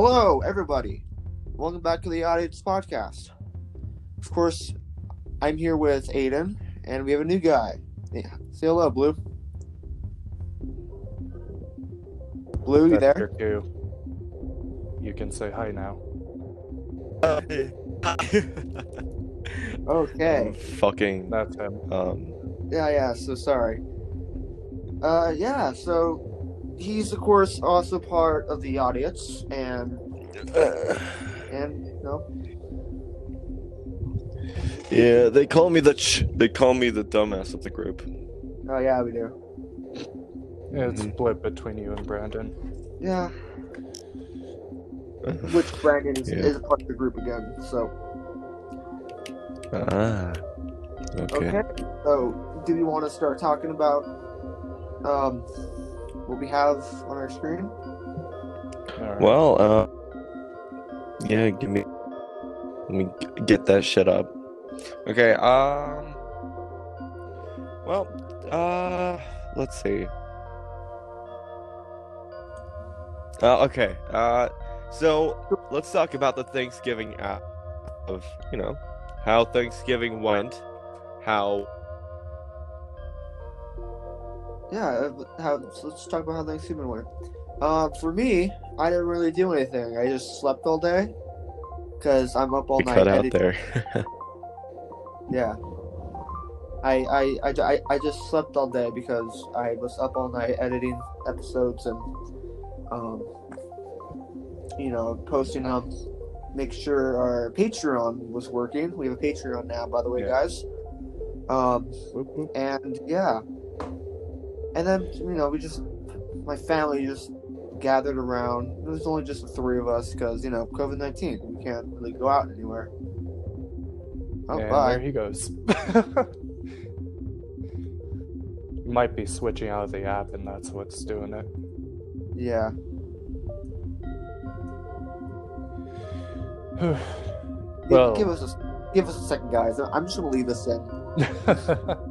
Hello, everybody. Welcome back to the Adiots Podcast. Of course, I'm here with Aiden, and we have a new guy. Yeah. Say hello, Blue. Blue, you That's there? your cue. You can say hi now. Okay. fucking That's him. um Yeah, yeah, so sorry. Uh, yeah, so he's, of course, also part of the Adiots, and, and, you know, yeah they call me the ch- they call me the dumbass of the group oh, yeah, we do. It's Mhm. split between you and Brandon. Yeah, which Brandon is, Yeah. is a part of the group again, so. ah okay, Okay. So, do we want to start talking about um, what we have on our screen? Alright. well uh yeah give me let me get that shit up okay um well uh let's see uh okay uh so let's talk about the thanksgiving app of you know how thanksgiving went how Yeah. uh, How, so let's talk about how Thanksgiving went. Uh, for me, I didn't really do anything. I just slept all day because I'm up all we night. cut out there Yeah. I, I, I, I, just slept all day because I was up all night editing episodes and, um, you know, posting them. Make sure our Patreon was working. We have a Patreon now, by the way, Yeah. guys. Um, and yeah, and then you know we just my family just gathered around. It was only just the three of us because you know COVID nineteen. We can't really go out anywhere. Oh, and bye. there he goes. you might be switching out of the app, and that's what's doing it. Yeah. Well- give us a give us a second, guys. I'm just gonna leave this in.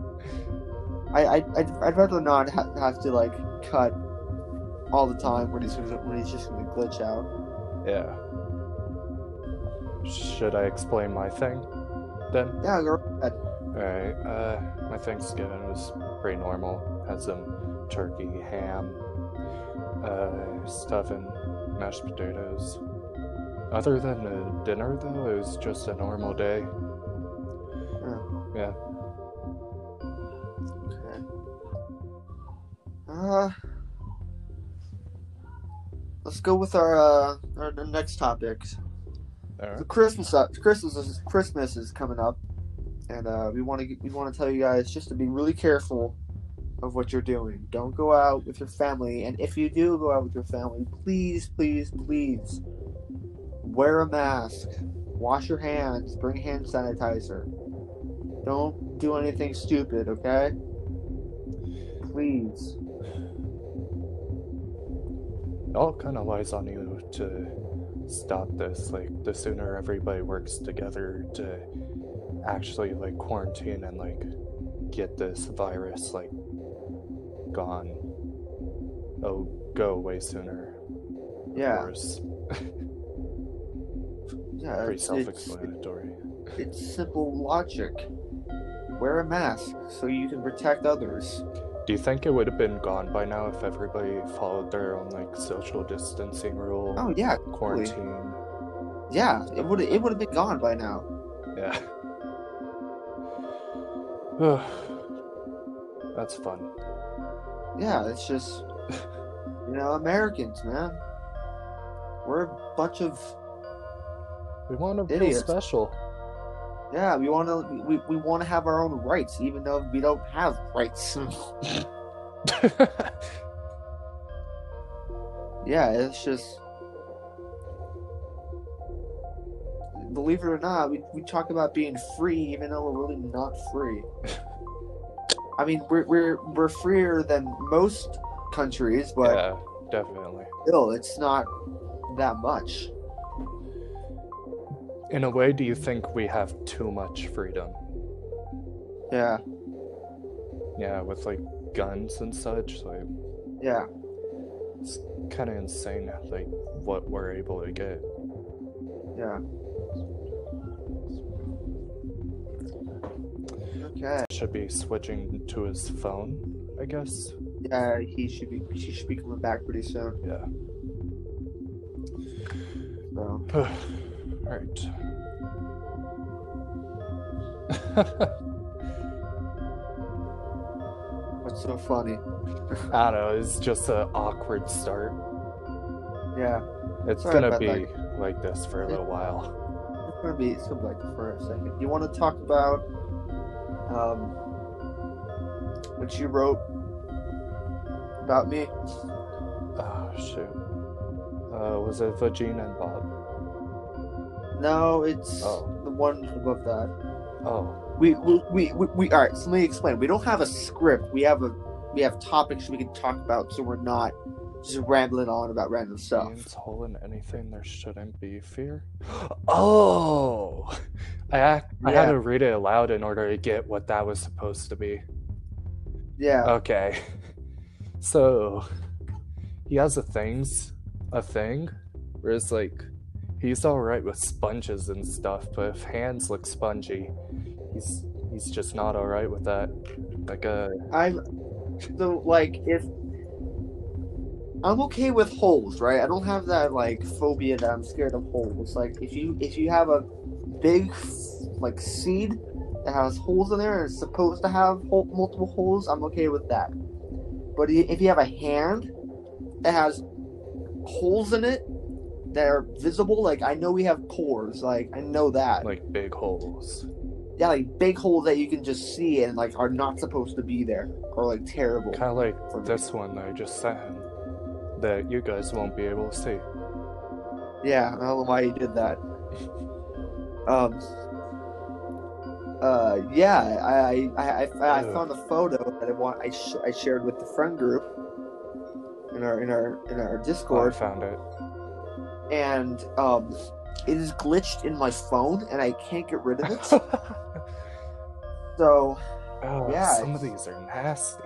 I I I'd, I'd rather not ha- have to like cut all the time when he's when he's just gonna glitch out. yeah. Should I explain my thing then? Yeah, go ahead. Alright, uh, my Thanksgiving was pretty normal. Had some turkey, ham, uh, stuff, and mashed potatoes. Other than the dinner, though, it was just a normal day. Yeah. Okay. Uh, let's go with our uh our, our next topics. The Alright. Christmas up. Christmas is Christmas is coming up, and uh, we want to we want to tell you guys just to be really careful of what you're doing. Don't go out with your family, and if you do go out with your family, please, please, please wear a mask, wash your hands, bring hand sanitizer. Don't do anything stupid, okay? Please. It all kind of lies on you to stop this. Like, the sooner everybody works together to actually, like, quarantine and, like, get this virus, like, gone. Oh, go away sooner. Yeah. Yeah, Pretty it's, self it's, explanatory. it's simple logic. Wear a mask so you can protect others. Do you think it would have been gone by now if everybody followed their own, like, social distancing rule? Oh yeah, totally. Quarantine. Yeah, it would it would have been gone by now. Yeah. Ugh. That's fun. Yeah, it's just you know Americans, man. We're a bunch of We want to feel special. Yeah. We want to we, we want to have our own rights, even though we don't have rights. yeah, it's just believe it or not, we, we talk about being free, even though we're really not free. I mean, we're we're we're freer than most countries, but yeah, definitely. still, it's not that much. In a way, do you think we have too much freedom? Yeah, Yeah, with like guns and such. Like, yeah. It's kind of insane, like what we're able to get. Yeah. Okay. Should be switching to his phone, I guess. Yeah, he should be. She should be coming back pretty soon. Yeah. So. Alright. What's so funny? I don't know, it's just an awkward start. Yeah, It's Sorry gonna be that. like this for a little while. it's gonna be. It's gonna be like for a second. You want to talk about um what you wrote about me? Oh shoot. Uh, was it Vagina and Bob? No, it's Oh. the one above that. Oh, We we, we we we all right. So let me explain. We don't have a script. We have a we have topics we can talk about, so we're not just rambling on about random stuff. Ian's hole in anything there shouldn't be fear. Oh, I I had to read it aloud in order to get what that was supposed to be. Yeah. Okay, so he has a things a thing where it's like he's all right with sponges and stuff, but if hands look spongy, he's he's just not all right with that. Like uh, I'm so like if I'm okay with holes, right? I don't have that like phobia that I'm scared of holes. Like if you if you have a big like seed that has holes in there and it's supposed to have multiple holes, I'm okay with that. But if you have a hand that has holes in it that are visible, like I know we have pores, like I know that. like big holes. yeah, like big holes that you can just see and like are not supposed to be there or like terrible. Kind of like me. this one that I just sent him that you guys won't be able to see. Yeah, I don't know why you did that. Um. Uh, yeah, I I, I, I, I found a photo that I want I, sh- I shared with the friend group in our in our in our Discord. I found it. And um, it is glitched in my phone, and I can't get rid of it. so oh, Yeah, some of these are nasty.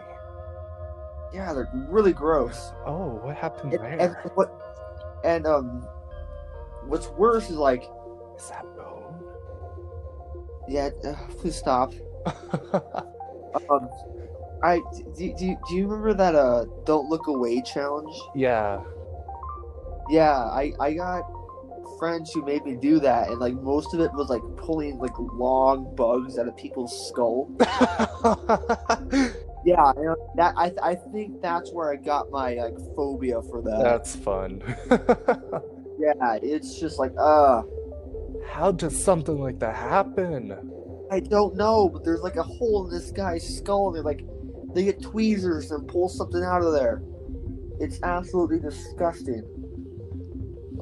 yeah, they're really gross. Oh, what happened And, and there? what? And um, what's worse is like, Is that bone? yeah, uh, please stop. Um, I do, do, do you remember that uh don't look away challenge? yeah. Yeah, I I got friends who made me do that, and like most of it was like pulling like long bugs out of people's skull. Yeah, that I I think that's where I got my like phobia for that. That's fun. yeah, it's just like uh How does something like that happen? I don't know, but there's like a hole in this guy's skull, and they're like they get tweezers and pull something out of there. It's absolutely disgusting.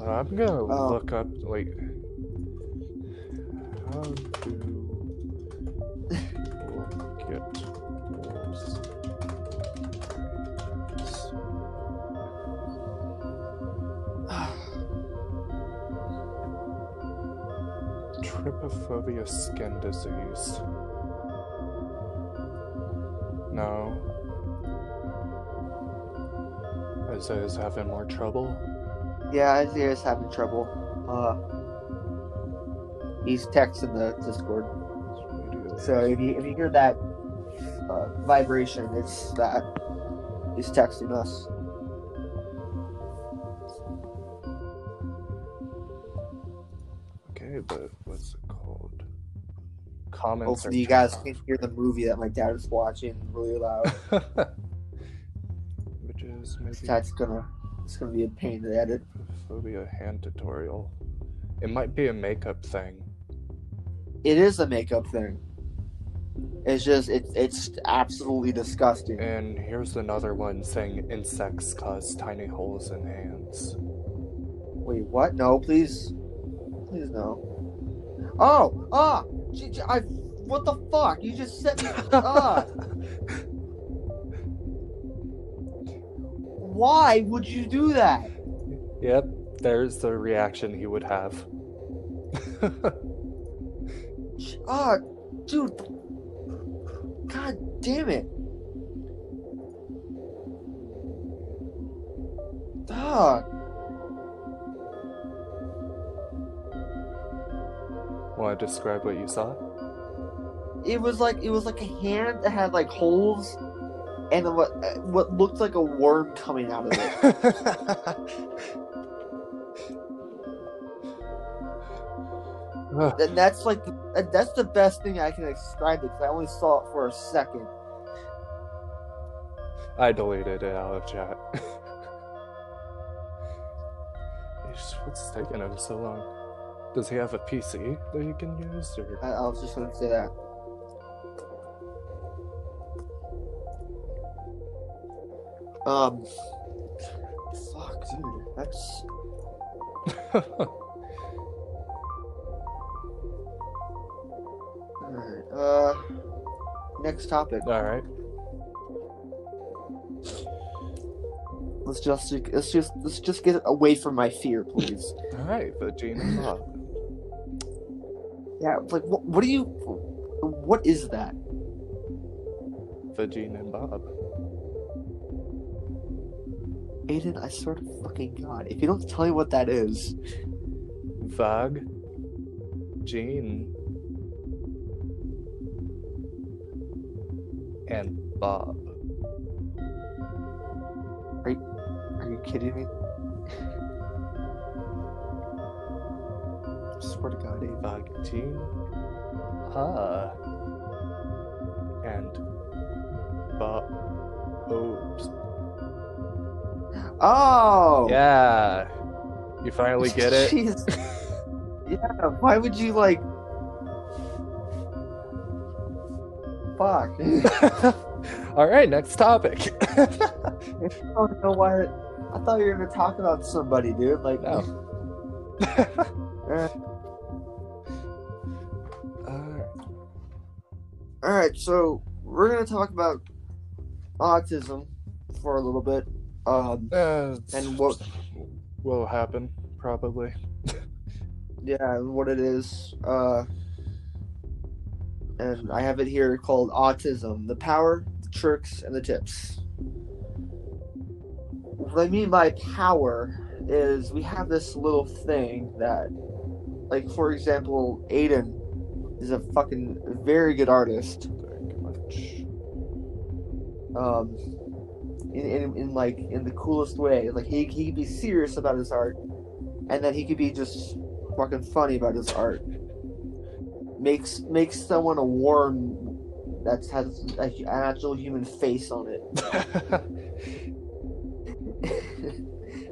I'm gonna Oh. look up like how do get holes? Trypophobia skin disease. No. Isaiah's having more trouble. Yeah, Isaiah's having trouble. Uh, he's texting the Discord. So if you if you hear that uh, vibration, it's that he's texting us. Okay, but what's it called? Comments Hopefully, you guys can hear the movie that my dad is watching really loud. Images, maybe. That's gonna it's gonna be a pain to edit. Phobia hand tutorial. It might be a makeup thing. It is a makeup thing. It's just it's it's absolutely disgusting. And here's another one saying insects cause tiny holes in hands. Wait, what? No, please, please no. Oh, ah, I. What the fuck? You just set me. ah, why would you do that? Yep, there's the reaction he would have. Ah, dude. God damn it. Fuck. Want to describe what you saw? It was like it was like a hand that had like holes, and what uh, what looked like a worm coming out of it. And that's like uh, that's the best thing I can describe it because I only saw it for a second. I deleted it out of chat. What's taking him so long? Does he have a PC that he can use, or I, I was just gonna say that. Um, fuck, dude, that's alright. Uh, next topic. all right? Let's just let's just let's just get away from my fear, please. All right, and Bob. yeah, like what? What do you? What is that? Vagina and Bob. Aiden, I swear to fucking god, if you don't tell me what that is, Vag. Jean. And Bob. are you kidding me? I swear to god, Aiden. Vag Jean. Ah. And Bob. Oops. Oh! Yeah. You finally get it? Yeah, why would you like. Fuck. All right, next topic. I don't know why. I thought you were gonna talk about somebody, dude. Like, No. eh. Alright. All right, so we're gonna talk about autism for a little bit. Um, Uh, And what- will happen probably? yeah, and what it is. Uh, and I have it here called autism: the power, the tricks, and the tips. What I mean by power is we have this little thing that, like, for example, Aiden is a fucking very good artist. Very much. um in, in, in like in the coolest way. Like he, he could be serious about his art and then he could be just fucking funny about his art. Makes makes someone a worm that has a, an actual human face on it.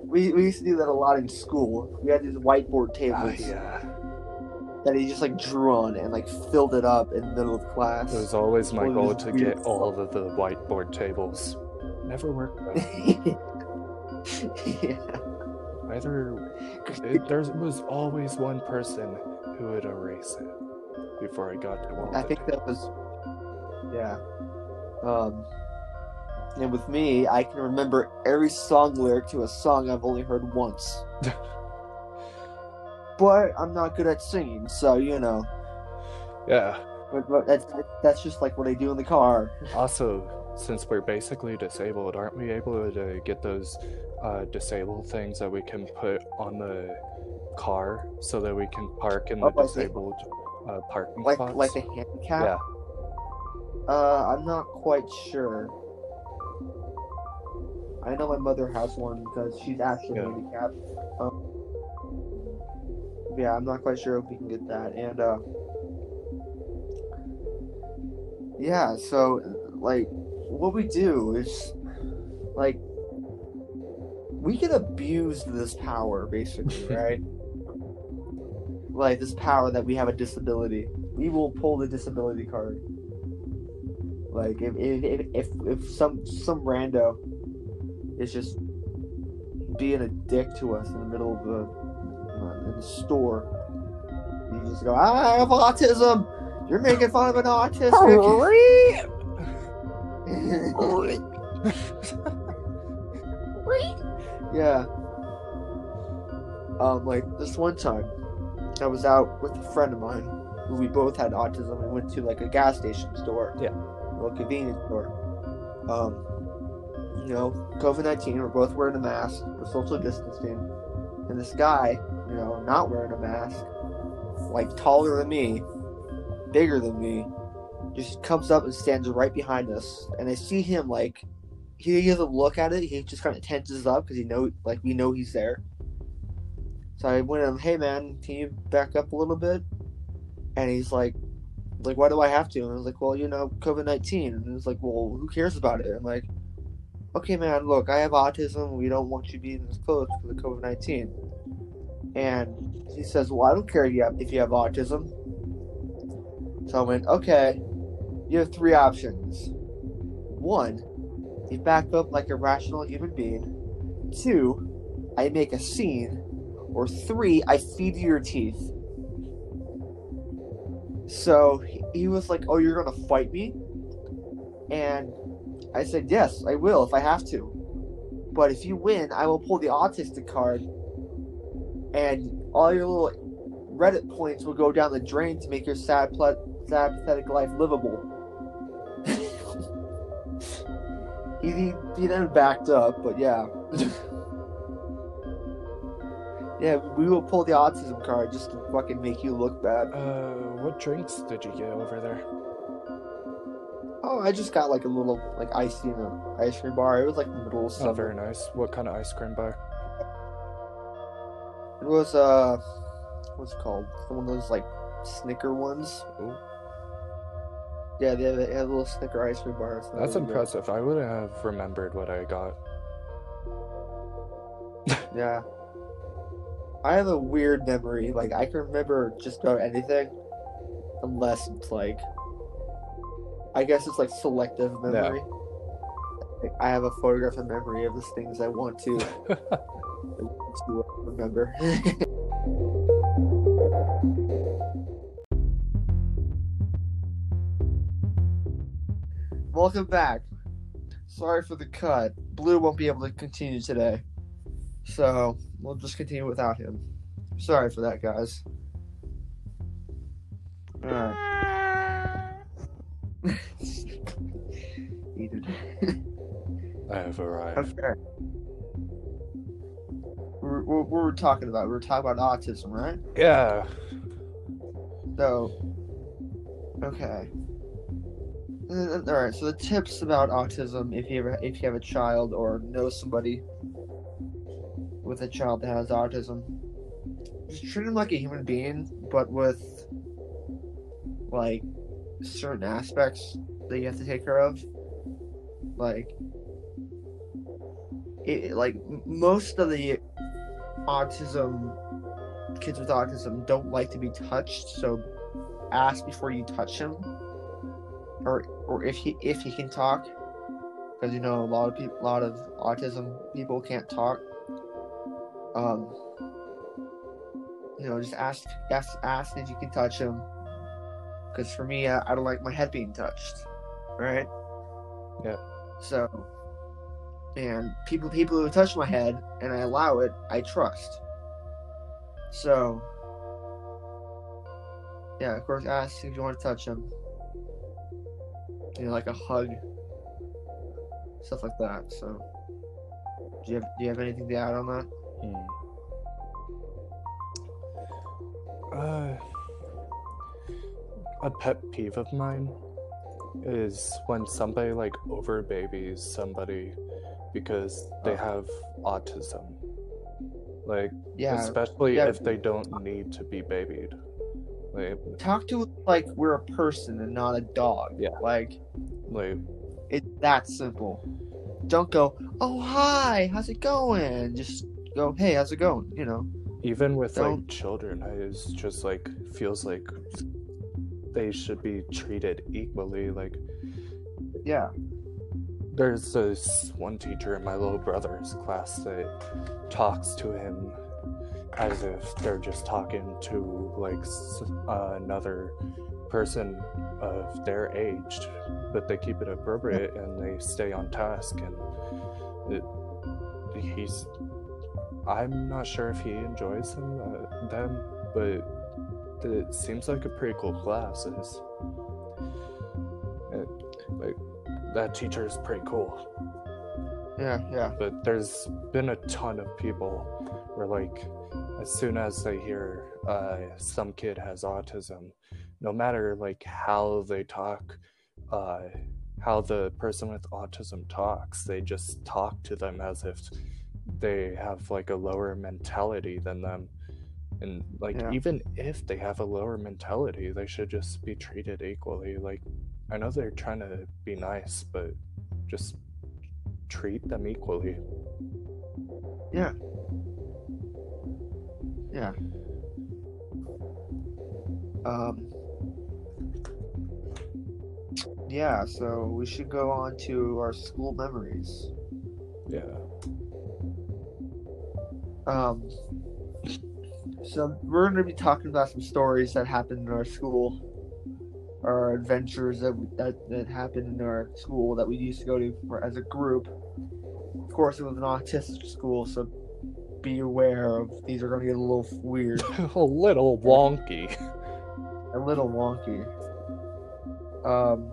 We, we used to do that a lot in school. We had these whiteboard tables ah, yeah. that he just like drew on and like filled it up in the middle of class. It was always my goal to get all of the whiteboard tables. Never worked though. yeah. Either it, there was always one person who would erase it before I got to one. I think that was, yeah. Um, and with me, I can remember every song lyric to a song I've only heard once. but I'm not good at singing, so you know. Yeah. But, but that's that's just like what I do in the car. Also, since we're basically disabled, aren't we able to get those uh, disabled things that we can put on the car so that we can park in the Oh, disabled uh, parking Like spots? like a handicap. yeah. Uh, I'm not quite sure. I know my mother has one because she's actually Yeah. handicapped. Um, yeah, I'm not quite sure if we can get that. And uh, yeah, so like, what we do is like we can abuse this power, basically, right? like this power that we have a disability. We will pull the disability card. Like if if if, if, if some some rando is just being a dick to us in the middle of the uh, in the store, you just go, "I have autism. You're making fun of an autistic." yeah. Um, like this one time, I was out with a friend of mine who we both had autism. We went to like a gas station store. Yeah. A convenience store. Um, you know, COVID 19, we're both wearing a mask, we're social distancing, and this guy, you know, not wearing a mask, like taller than me, bigger than me, just comes up and stands right behind us. And I see him like, he doesn't look at it, he just kind of tenses up because he know, like, we know he's there. So I went to him, hey man, can you back up a little bit? And he's like, like, why do I have to? And I was like, well, you know, COVID 19. And he's like, well, who cares about it? I'm like, okay, man, look, I have autism. We don't want you being this close for the COVID 19. And he says, well, I don't care if you have, if you have autism. So I went, okay, you have three options. One, you back up like a rational human being. Two, I make a scene. Or three, I feed you your teeth. So he- was like, "Oh, you're gonna fight me?" And I said, "Yes, I will if I have to. But if you win, I will pull the autistic card, and all your little Reddit points will go down the drain to make your sad, sad, pathetic life livable." He, he he then backed up, but yeah. Yeah, we will pull the autism card just to fucking make you look bad. Uh, what drinks did you get over there? Oh, I just got like a little like icy in an ice cream bar. It was like the middle of Oh, very nice. What kind of ice cream bar? It was uh, what's it called? One of those like Snicker ones. Ooh. Yeah, they have, they have little Snicker ice cream bars. That That's was good. impressive. I wouldn't have remembered what I got. Yeah. I have a weird memory. Like I can remember just about anything, unless it's like, I guess it's like selective memory. Like, I have a photographic memory of the things I want to, I want to remember. Welcome back. Sorry for the cut. Blue won't be able to continue today. So we'll just continue without him. Sorry for that, guys. Alright. I have arrived. okay. We're, we're, what were we talking about? We were talking about autism, right? Yeah. So, okay. Uh, All right. So the tips about autism, if you ever, if you have a child or know somebody with a child that has autism, just treat them like a human being, but with like certain aspects that you have to take care of. Like, it, like most of the autism kids with autism don't like to be touched, so ask before you touch him, or or if he if he can talk, because you know a lot of people, a lot of autism people can't talk. Um, you know, just ask ask ask if you can touch him, because for me, I, I don't like my head being touched, right? Yeah. So, and people people who touch my head and I allow it, I trust. So, yeah, of course, ask if you want to touch him. You know, like a hug, stuff like that. So, do you have do you have anything to add on that? Hmm. Uh, a pet peeve of mine is when somebody like over babies somebody because they Oh. have autism. Like, Yeah, especially yeah. if they don't need to be babied. Talk to like we're a person and not a dog. Yeah. like like it's that simple. Don't go, oh hi, how's it going? Just go, hey, how's it going? You know. even with Don't- like children, it's just like feels like they should be treated equally. Like, Yeah. There's this one teacher in my little brother's class that talks to him as if they're just talking to like s- uh, another person of their age, but they keep it appropriate and they stay on task. And it, he's, I'm not sure if he enjoys them, uh, them, but it seems like a pretty cool class. Is like that teacher is pretty cool. Yeah, yeah. But there's been a ton of people where, like, as soon as they hear uh, some kid has autism, no matter like how they talk, uh, how the person with autism talks, they just talk to them as if they have like a lower mentality than them. And like, Yeah. even if they have a lower mentality, they should just be treated equally. Like, I know they're trying to be nice, but just treat them equally. Yeah. Yeah. Um. Yeah, so we should go on to our school memories. Yeah. Um. So we're going to be talking about some stories that happened in our school, our adventures that that, that happened in our school that we used to go to for, as a group. Of course, it was an autistic school, so be aware of these are going to get a little weird, a little wonky. a little wonky. Um.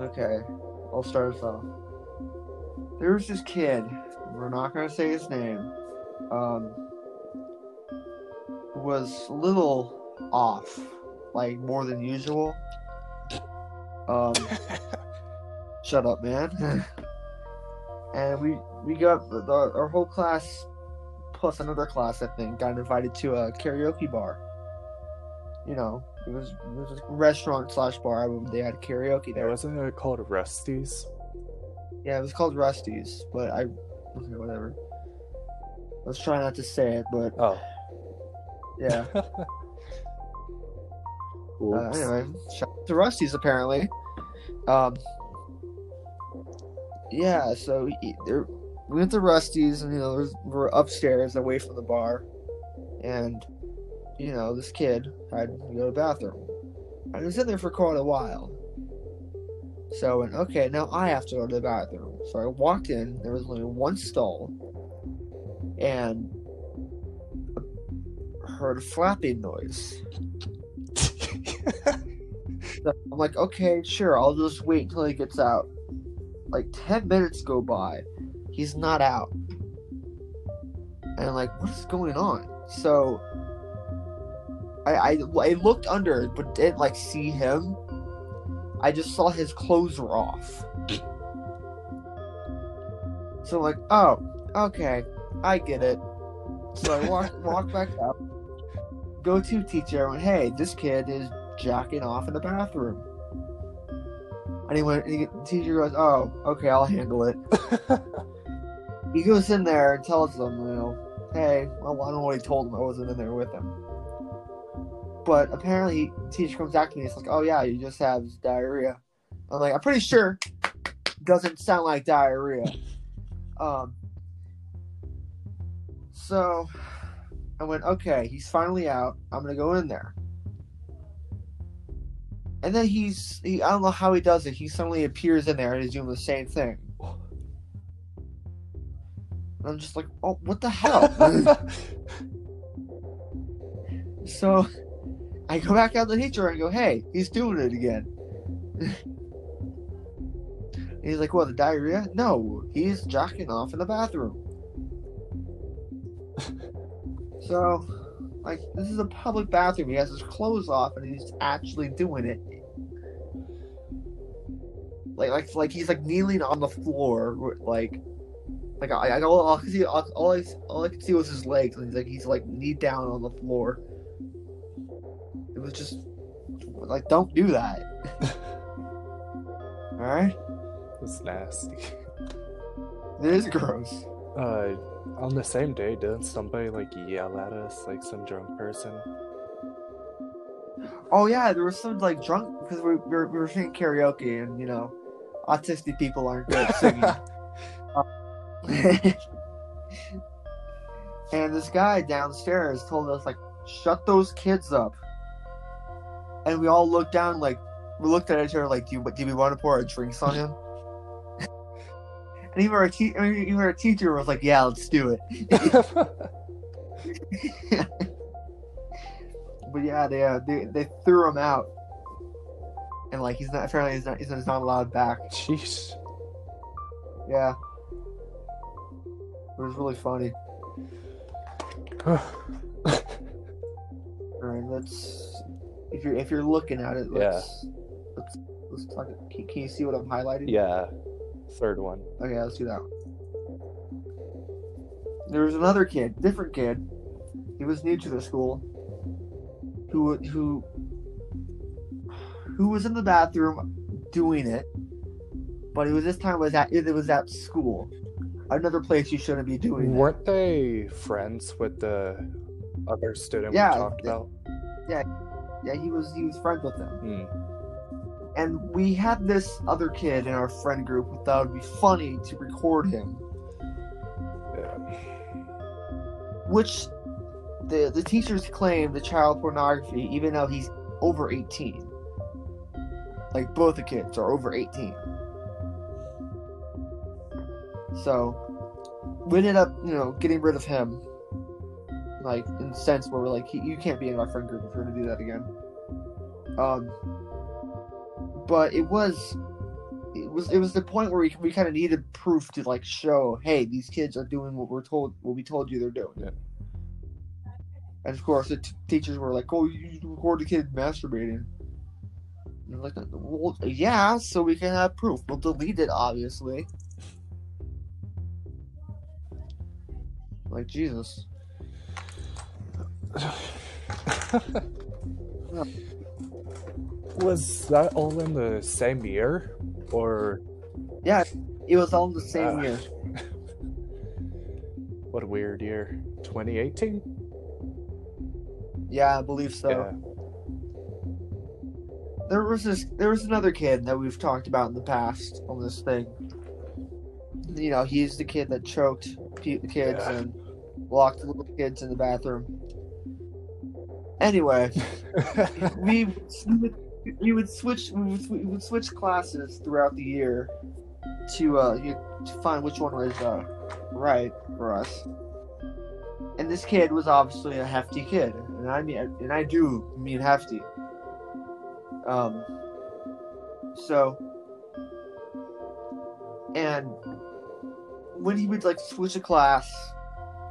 Okay, I'll start us off. There was this kid. We're not going to say his name. Um. Was a little off, like more than usual. Um. Shut up, man. and we we got the, our whole class plus another class I think got invited to a karaoke bar. You know, it was it was a restaurant slash bar. They had karaoke Yeah, there. wasn't it called Rusty's? Yeah, it was called Rusty's, but I okay, whatever. Let's try not to say it, but Oh. yeah. Uh, anyway, shout out to Rusty's apparently. Um, yeah, so he, there, we went to Rusty's, and you know, we're upstairs away from the bar, and you know, this kid had to go to the bathroom. I was in there for quite a while. So I went, okay, now I have to go to the bathroom. So I walked in, there was only one stall, and heard a flapping noise. So I'm like, okay, sure, I'll just wait until he gets out. Like 10 minutes go by. He's not out. And I'm like, what is going on? So I, I, I looked under, but didn't like see him. I just saw his clothes were off. So I'm like, oh, okay, I get it. So I walk walk back up. Go to teacher. I went, hey, this kid is jacking off in the bathroom. And he went, and the teacher goes, oh, okay, I'll handle it. He goes in there and tells them, you know, hey, well, I don't know what he told him. I wasn't in there with him. But apparently, the teacher comes back to me. It's like, oh yeah, you just have diarrhea. I'm like, I'm pretty sure. Doesn't sound like diarrhea. Um. So, I went, okay, he's finally out. I'm gonna go in there. And then he's, he, I don't know how he does it. He suddenly appears in there and he's doing the same thing. And I'm just like, oh, what the hell? so, I go back out to the teacher and go, hey, he's doing it again. He's like, what, the diarrhea? No, he's jacking off in the bathroom. so, like, this is a public bathroom. He has his clothes off and he's actually doing it. Like, like, like he's like kneeling on the floor, like, like I, I all, all I could see, all, all I, all I could see was his legs, and he's like, he's like knee down on the floor. It was just like, don't do that. all right, It's nasty. it is gross. Uh, on the same day, didn't somebody like yell at us, like some drunk person? Oh yeah, there was some like drunk because we, we, were, we were singing karaoke, and you know, autistic people aren't good at singing. and this guy downstairs told us like, "Shut those kids up." And we all looked down, like we looked at each other, like, "Do you, do we want to pour our drinks on him?" and even our te- even our teacher was like, "Yeah, let's do it." But yeah, they uh, they, they threw him out, and like he's not apparently he's not he's not allowed back. Jeez. Yeah. It was really funny. All right, let's. If you're if you're looking at it, let's let's let's talk. Can, can you see what I'm highlighting? yeah. Third one. Okay, let's do that. one. There was another kid, different kid. He was new to the school. Who who who was in the bathroom doing it, but it was this time was at it was at school, another place you shouldn't be doing. Weren't they friends with the other student Yeah, we talked they- about? Yeah, yeah, he was he was friends with them. Hmm. And we had this other kid in our friend group who thought it'd be funny to record him, Yeah. which the the teachers claim the child pornography, even though he's over eighteen. Like both the kids are over eighteen. So we ended up, you know, getting rid of him. Like in the sense where we're like, he, you can't be in our friend group if you're gonna do that again. Um, but it was, it was, it was the point where we, we kind of needed proof to like show, hey, these kids are doing what we're told, what we told you they're doing. Yeah. And of course, the t- teachers were like, "Oh, you record the kid masturbating." Like, well, yeah, so we can have proof. We'll delete it, obviously. Like Jesus. Was that all in the same year? Or Yeah, It was all in the same Ah. year. what a weird year. 2018? Yeah, I believe so. Yeah. There was this. There was another kid that we've talked about in the past on this thing. You know, he's the kid that choked the kids Yeah. and locked the little kids in the bathroom. Anyway, we we would, switch we would, we would switch classes throughout the year to uh you, to find which one was uh right for us. And this kid was obviously a hefty kid, and I mean and I do mean hefty. Um. So. And when he would like switch a class,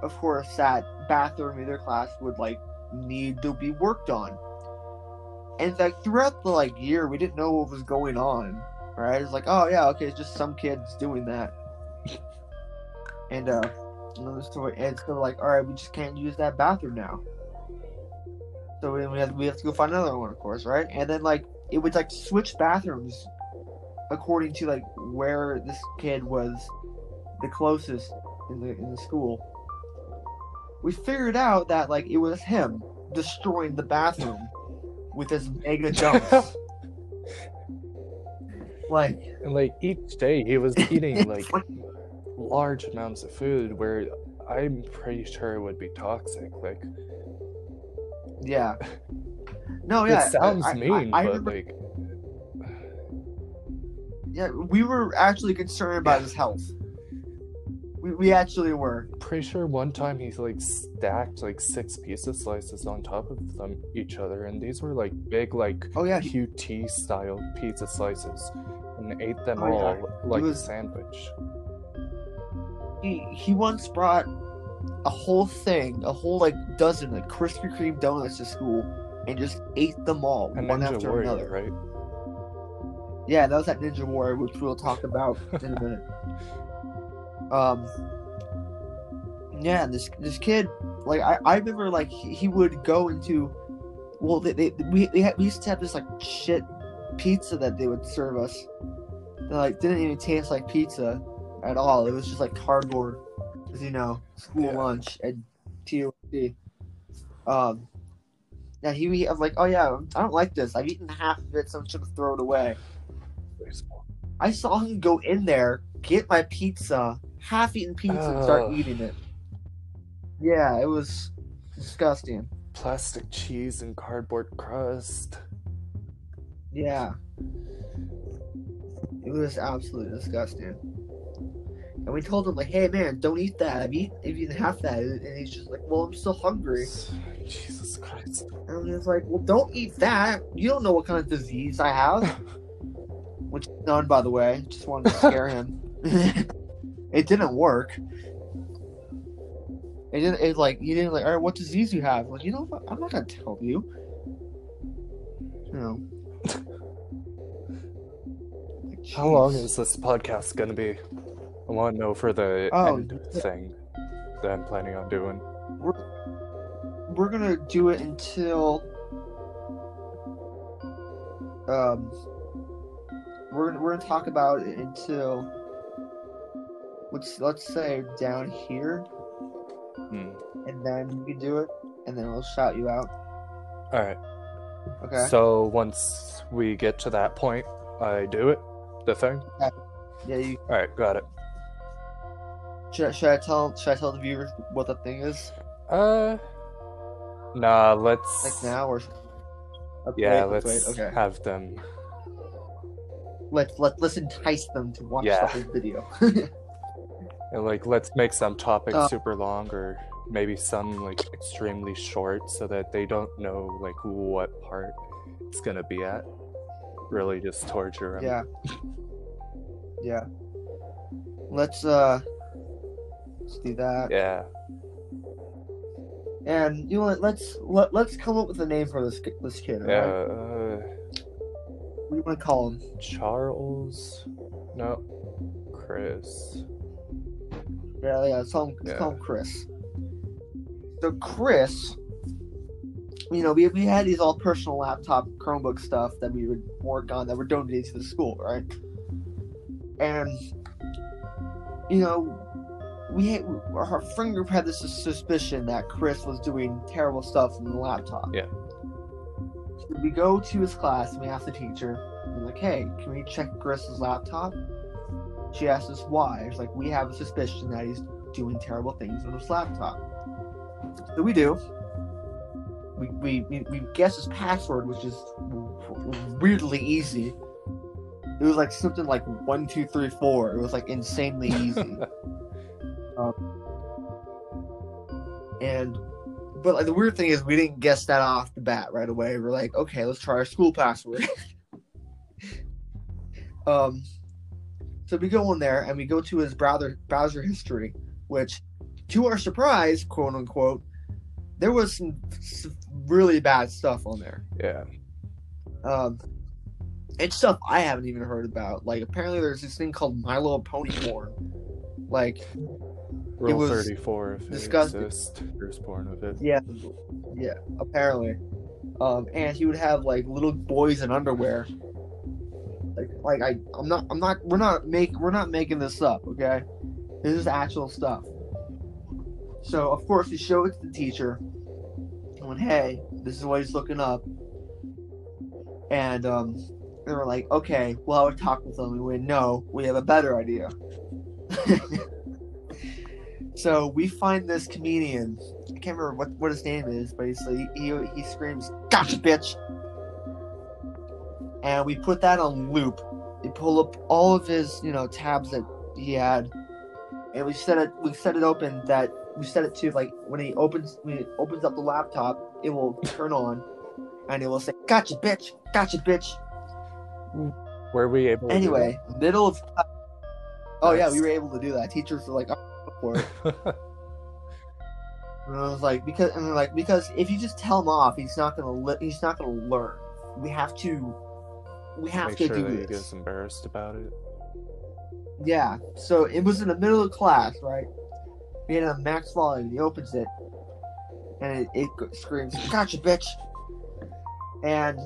of course that bathroom in their class would like need to be worked on. And like throughout the like year, we didn't know what was going on. Right? It's like, oh yeah, okay, it's just some kids doing that. and uh. And so like, all right, we just can't use that bathroom now. So we have we have to go find another one, of course, right? And then like it would like switch bathrooms according to like where this kid was the closest in the in the school. We figured out that like it was him destroying the bathroom with his mega jumps. like And like each day he was eating like like- large amounts of food where I'm pretty sure it would be toxic. Like yeah. No, yeah. it sounds I- I- mean, I but remember- like yeah, we were actually concerned about his health. We, we actually were. pretty sure one time he like stacked like six pizza slices on top of them each other, and these were like big like Oh yeah, QT style pizza slices, and ate them Oh, yeah. all like was- a sandwich. he he once brought a whole thing, a whole like dozen of Krispy Kreme donuts to school, and just ate them all one Ninja after Warrior, another. right? Yeah, that was that Ninja Warrior, which we'll talk about in a minute. Um, yeah, this this kid, like I, I remember, like he, he would go into, well, they, they we they had, we used to have this like shit pizza that they would serve us, that like didn't even taste like pizza at all. It was just like cardboard, you know, school Yeah. lunch at TOC. Um, yeah, he I was like, oh yeah, I don't like this. I've eaten half of it, so I'm just gonna throw it away. Baseball. I saw him go in there, get my pizza, half-eaten pizza, and start eating it. Yeah, it was disgusting. Plastic cheese and cardboard crust. Yeah, it was absolutely disgusting. And we told him like, "Hey man, don't eat that. I've eaten, I've eaten half that." And he's just like, "Well, I'm still hungry." Jesus Christ. And he's like, "Well, don't eat that. You don't know what kind of disease I have." Which none, by the way. Just wanted to scare him. It didn't work. It didn't. It like he didn't like. All right, what disease you have? Like you know, what? I'm not gonna tell you. You know. How long is this podcast gonna be? Want to know for the Oh, end thing that I'm planning on doing. We're, we're gonna do it until um we're gonna we're gonna talk about it until let's let's say down here Hmm. and then you do it and then we'll shout you out. All right. Okay. So once we get to that point, I do it. The thing. yeah, you All right, got it. Should, I- should I tell should I tell the viewers what the thing is Uh, nah. Let's. like now or Okay, Yeah, wait, let's wait, okay. have them. Let's let let's entice them to watch Yeah. the whole video. And like, let's make some topics Uh, super long, or maybe some like extremely short, so that they don't know like what part it's gonna be at. Really, just torture 'em. Yeah. Yeah. Let's uh let's do that. Yeah. And you know what, let's let, let's come up with a name for this this kid? Yeah. Uh, What do you want to call him? Charles. No. Chris. Yeah, yeah, let's call him, let's Yeah. call him Chris. So Chris you know, we, we had these all personal laptop Chromebook stuff that we would work on that were donated to the school, right? And you know, we had, our friend group had this suspicion that Chris was doing terrible stuff on the laptop. Yeah. So we go to his class and we ask the teacher, we're like, "Hey, can we check Chris's laptop?" She asks us why. It's like we have a suspicion that he's doing terrible things on his laptop. So we do. We we we, we guess his password, which is weirdly easy. It was like something like one two three four. It was like insanely easy. And but like the weird thing is we didn't guess that off the bat right away. We're like, okay, let's try our school password. um so we go in there and we go to his browser browser history, which to our surprise, quote unquote, there was some, some really bad stuff on there. Yeah. Um it's stuff I haven't even heard about. Like apparently there's this thing called My Little Pony porn. Like Rule was 34 if disgusting. it exists. There's porn of it. Yeah, yeah, apparently. Um, and he would have like little boys in underwear. Like, like I, I'm not, I'm not, we're not make, we're not making this up, okay? This is actual stuff. So of course he showed it to the teacher. And went, hey, this is what he's looking up. And um, they were like, okay, well I would talk with them. We went, no, we have a better idea. so we find this comedian I can't remember what, what his name is, but he's like, he he screams, "Gotcha, bitch!" And we put that on loop. We pull up all of his, you know, tabs that he had, and we set it. We set it open that we set it to like when he opens when he opens up the laptop, it will turn on, and it will say, "Gotcha, bitch! Gotcha, bitch!" Were we able to do Anyway, middle of. Oh yeah, we were able to do that. Teachers were like, "Oh, for it." And I was like, because and like, because if you just tell him off, he's not gonna li- he's not gonna learn. We have to, we have Make to sure do that he gets embarrassed about it. Yeah. So it was in the middle of class, right? We had it uh, on max volume. He opens it, and it, it screams, "Gotcha, bitch!" And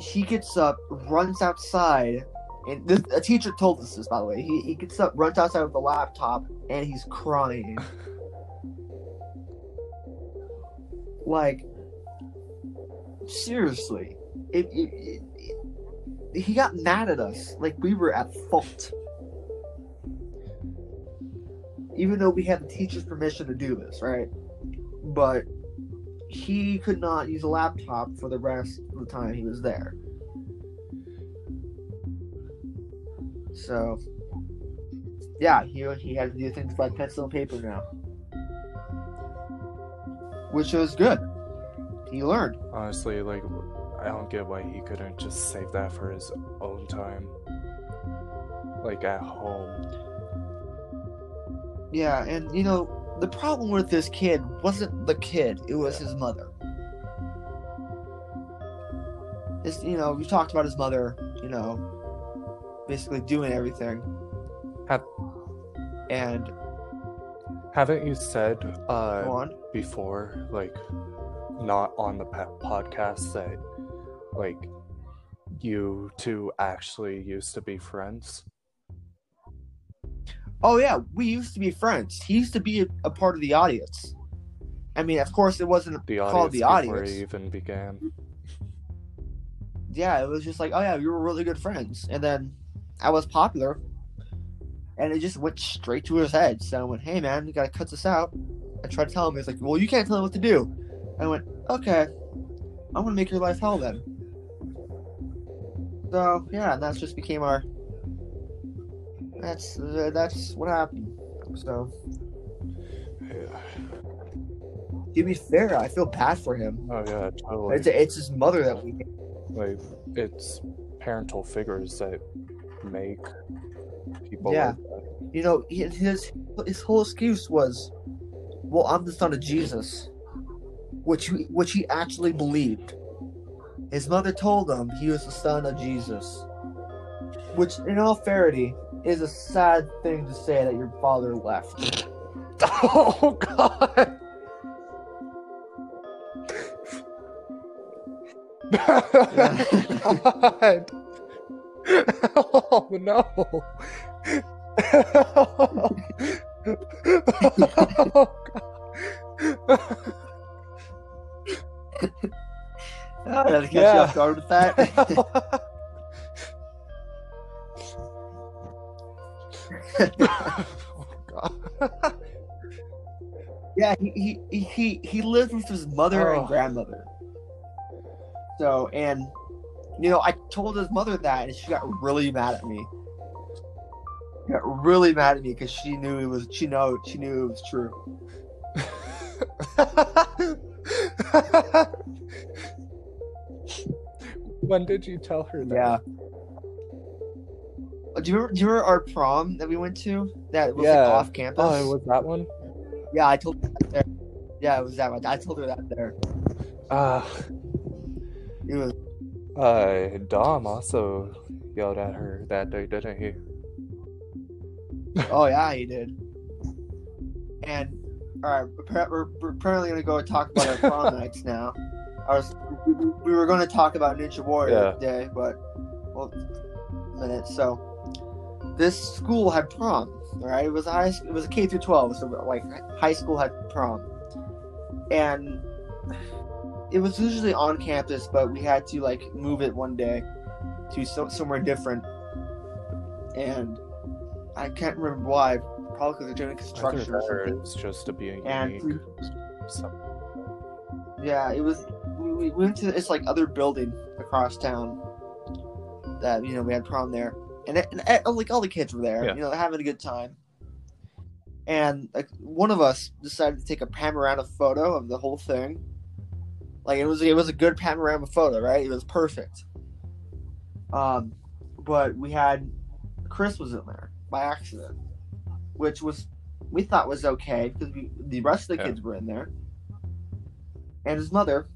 he gets up, runs outside, and this, a teacher told us this, by the way. He he gets up, runs outside with a laptop, and he's crying. like seriously it, it, it, he got mad at us like we were at fault even though we had the teacher's permission to do this right but he could not use a laptop for the rest of the time he was there so yeah he, he had to do things like pencil and paper now which was good he learned Honestly, like, I don't get why he couldn't just save that for his own time. Like, at home. Yeah, and you know, the problem with this kid wasn't the kid, it was his mother. This, you know, we talked about his mother, you know, basically doing everything. Have- and Haven't you said uh, before, like, not on the podcast, that, like, you two actually used to be friends? Oh yeah, we used to be friends. He used to be a, a part of the audience. I mean, of course, it wasn't The called audience the before audience. it even began. yeah, it was just like, oh yeah, we were really good friends. And then I was popular, and it just went straight to his head. So I went, hey man, you gotta cut this out. I tried to tell him, he's like, well, you can't tell him what to do. I went, okay, I'm gonna make your life hell then. So yeah, and that's just became our. That's uh, that's what happened. So Yeah. to be fair, I feel bad for him. Oh, yeah, totally. It's it's his mother that we. like it's parental figures that make people Yeah. like. You know, his his whole excuse was, "Well, I'm the son of Jesus," which he, which he actually believed. His mother told him he was the son of Jesus, which, in all fairity, is a sad thing to say that your father left. Oh god. God. Oh no. oh, I had to catch you Yeah. off guard with that. oh god. Yeah, he, he he he he lived with his mother Oh. and grandmother. So and you know, I told his mother that and she got really mad at me. Got really mad at me because she knew it was she know she knew it was true. when did you tell her that? Yeah. Uh, Do you remember, do you remember our prom that we went to? That was Yeah. like off campus. Oh, it was that one? Yeah, I told her that there. Yeah, it was that one. I told her that there. Uh, It was uh, Dom also yelled at her that day, didn't he? Oh yeah, he did. And all right, we're, we're, apparently gonna go talk about our prom nights now. I was we, we- we were going to talk about Ninja Warrior Yeah. day, but well, minute. So this school had prom. Right, it was a high. It was a K through twelve, so like high school had prom, and it was usually on campus, but we had to like move it one day to so, somewhere different, and I can't remember why. Probably because they're doing construction or something. it's just to be And unique. So, Yeah, it was. We, we went to this like other building across town. That you know we had prom there, and, it, and it- like all the kids were there. Yeah. You know, having a good time. And like one of us decided to take a panorama photo of the whole thing. Like it was, it was a good panorama photo, right? It was perfect. Um, but we had Chris was in there by accident, which was we thought was okay because we, the rest of the Yeah. kids were in there and his mother,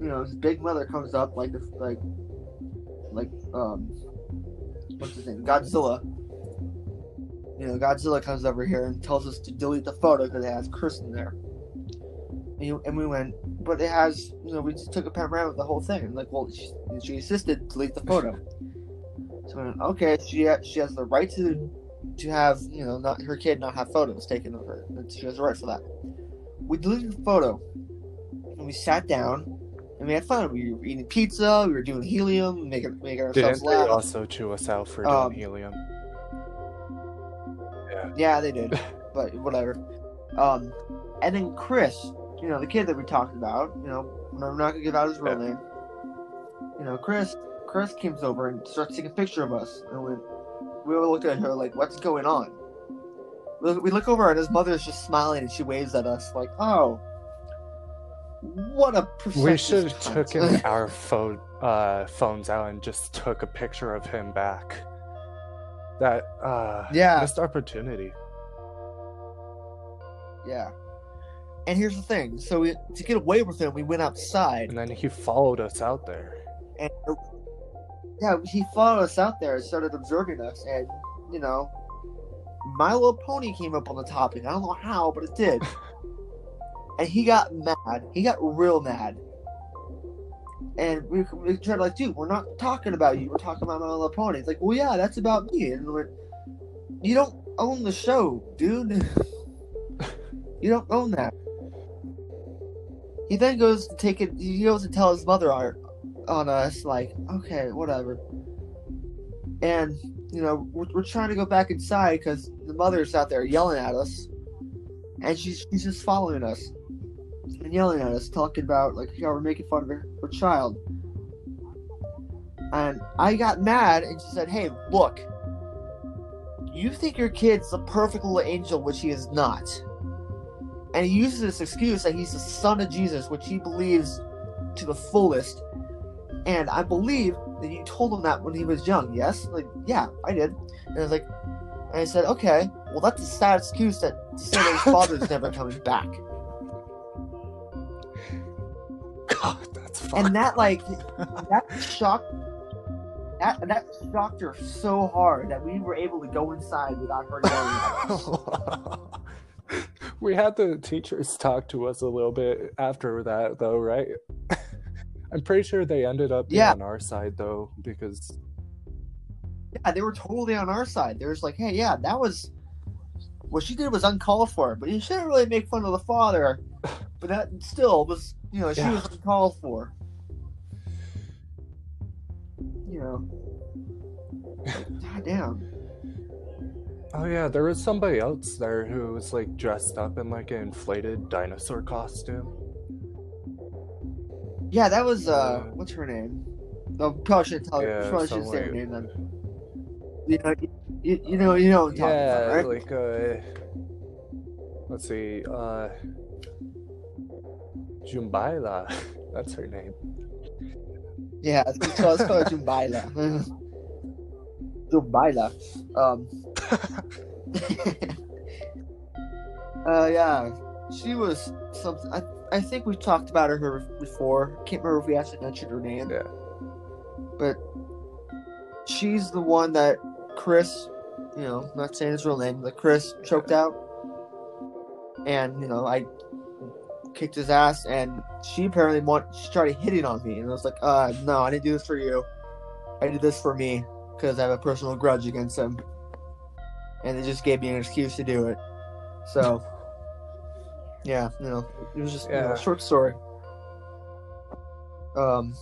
you know, his big mother comes up like the like, like um, what's his name, Godzilla. You know, Godzilla comes over here and tells us to delete the photo because it has Chris in there. And, we went, but it has, you know, we just took a panorama of the whole thing. And like, well, she, she insisted delete the photo. So we went, okay, she ha- she has the right to to have, you know, not her kid not have photos taken of her. She has the right for that. We deleted the photo and we sat down and we had fun. We were eating pizza, we were doing helium, making making ourselves didn't they laugh. also chew us out for doing Um, helium? Yeah, they did, but whatever. Um, and then Chris, you know, the kid that we talked about, you know, we're not gonna give out his real Yeah. name. You know, Chris, Chris comes over and starts taking a picture of us, and we we all looked at her like, "What's going on?" We look, we look over and his mother's just smiling and she waves at us like, "Oh, what a We should have cunt." taken our phone, uh, phones out and just took a picture of him back. That uh, Yeah. missed opportunity. Yeah. And here's the thing. So we, to get away with him, we went outside, And then he followed us out there. and uh, yeah, he followed us out there and started observing us. And you know, My Little Pony came up on the topic. I don't know how, but it did. and he got mad. He got real mad. And we, we tried like, dude, we're not talking about you. We're talking about My Little Pony. It's like, well, yeah, that's about me. And we're, you don't own the show, dude. you don't own that. He then goes to take it. He goes to tell his mother on, on us, like, okay, whatever. And you know, we're, we're trying to go back inside because the mother's out there yelling at us, and she's she's just following us and yelling at us, talking about like how we're making fun of her, her child. And I got mad, and she said, "Hey, look, you think your kid's a perfect little angel, which he is not." And he uses this excuse that he's the son of Jesus, which he believes to the fullest. And I believe that you told him that when he was young. Yes, like yeah, I did. And I was like, and I said, okay, well that's a sad excuse that to say that his father's never coming back. God, that's fine. And that like that shocked that that shocked her so hard that we were able to go inside without her us. we had the teachers talk to us a little bit after that, though, right? I'm pretty sure they ended up being Yeah. on our side, though, because Yeah, they were totally on our side. They was like, hey, yeah, that was what she did was uncalled for, but you shouldn't really make fun of the father. But that still was, you know, she Yeah. was uncalled for. You know, god damn. Oh yeah, there was somebody else there who was like dressed up in like an inflated dinosaur costume. Yeah, that was uh, Uh, what's her name? No, probably shouldn't tell. Yeah, probably shouldn't say her name then. You know, you, you know, you know what I'm talking yeah, about, right? like uh, let's see, uh, Jumbaila, that's her name. Yeah, it's called, it's called Jumbaila. Jumbaila. Um. uh, yeah, she was something. I I think we talked about her before. Can't remember if we actually mentioned her name. Yeah. But she's the one that Chris, you know, not saying his real name, but Chris choked out, and you know I kicked his ass, and she apparently want she started hitting on me, and I was like, uh, no, I didn't do this for you. I did this for me because I have a personal grudge against him, and it just gave me an excuse to do it. So, yeah, you know, it was just you know, a short story. Um,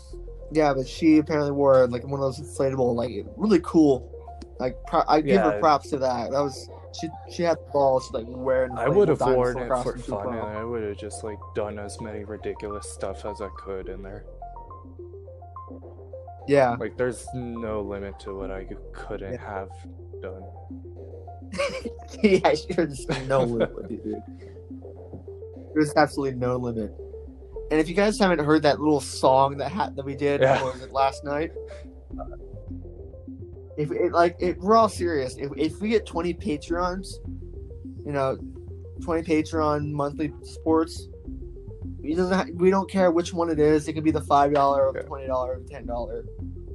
yeah, but she apparently wore like one of those inflatable, like really cool. Like pro- I give her props to that. That was she. She had balls to like wear. I would have worn it for fun, and. I would have just like done as many ridiculous stuff as I could in there. Yeah, Like, there's no limit to what I couldn't have done. yeah. There's no limit, dude. There's absolutely no limit. And if you guys haven't heard that little song that ha- that we did, Yeah. was it last night? If it like, if we're all serious, if if we get 20 Patreons, you know, 20 Patreon monthly sports, we doesn't ha- we don't care which one it is. It could be the five dollar or the twenty dollar or ten dollar.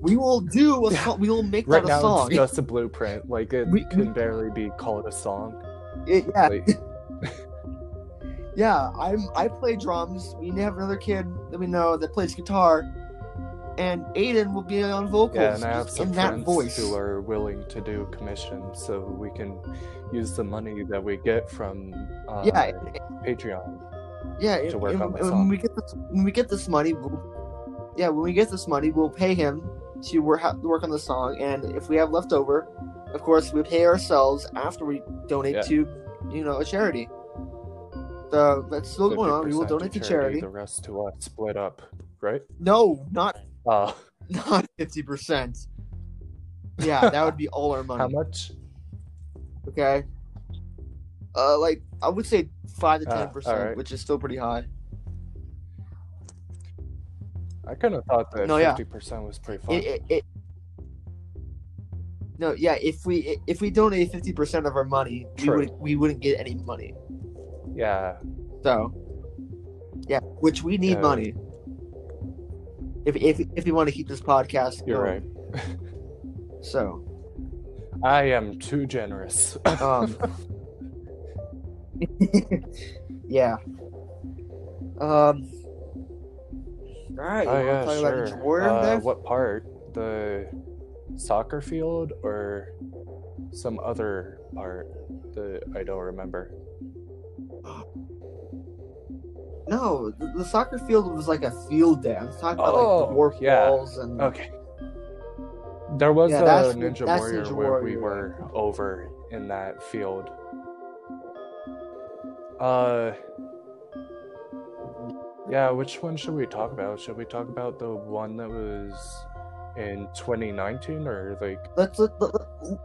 We will do a song. We will make Right that a now, song. it's just a blueprint. Like, it We- can barely be called a song. It- yeah, Like, Yeah, I'm. I play drums. We have another kid that we know that plays guitar, and Aiden will be on vocals yeah, and I have some friends voice. who are willing to do commissions, so we can use the money that we get from uh, Yeah, Patreon. Yeah, to work and- on the and when song. we get this, when we get this money, we'll, yeah, when we get this money, we'll pay him to work work on the song, and if we have left over, of course, we pay ourselves after we donate Yeah. to, you know, a charity. So that's still going on. We will 50% donate to charity. The rest to us, split up, right? No, not Uh, not fifty percent. Yeah, that would be all our money. how much? Okay. Uh, like I would say five to Ah, ten percent, alright. which is still pretty high. I kind of thought that No, yeah. 50% was pretty fun. It, it, it, no, yeah. If we if we donate fifty percent of our money, we would we wouldn't get any money. Yeah, So, yeah, which we need Yeah. money. If if if you want to keep this podcast, you're going. right. So, I am too generous. um, yeah. Um. All right. You oh yeah, sure. about uh, what part? The soccer field or some other part that I don't remember? No, the, the soccer field was like a field day. I'm talking about like Oh, the warp yeah. walls and Okay. There was Yeah, a that's- Ninja that's Warrior Ninja where we were over in that field. Uh Yeah, which one should we talk about? Should we talk about the one that was in 2019 or like let's let, let, let-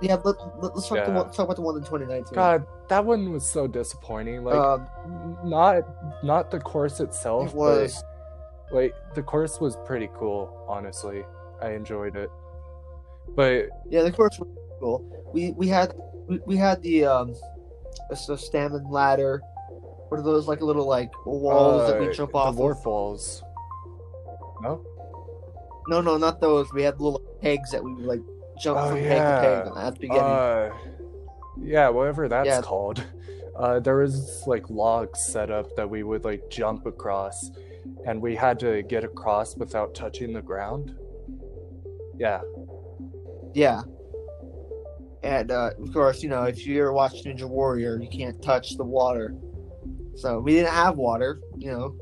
yeah let, let, us talk, Yeah. talk about the one in 2019. God, that one was so disappointing. Like um, not not the course itself, it was but like the course was pretty cool, honestly. I enjoyed it. But yeah the course was cool. We we had we, we had the um a, a stamina ladder. What are those like little like walls that we uh, jump off? warp Of? walls. No? No, no, not those. We had little pegs that we would like jump Oh, from peg yeah. to peg at the beginning. Uh, yeah, whatever that's Yeah. called. Uh, there was like logs set up that we would like jump across, and we had to get across without touching the ground. Yeah, Yeah. And uh, of course, you know, if you ever watched Ninja Warrior, you can't touch the water. So we didn't have water, you know.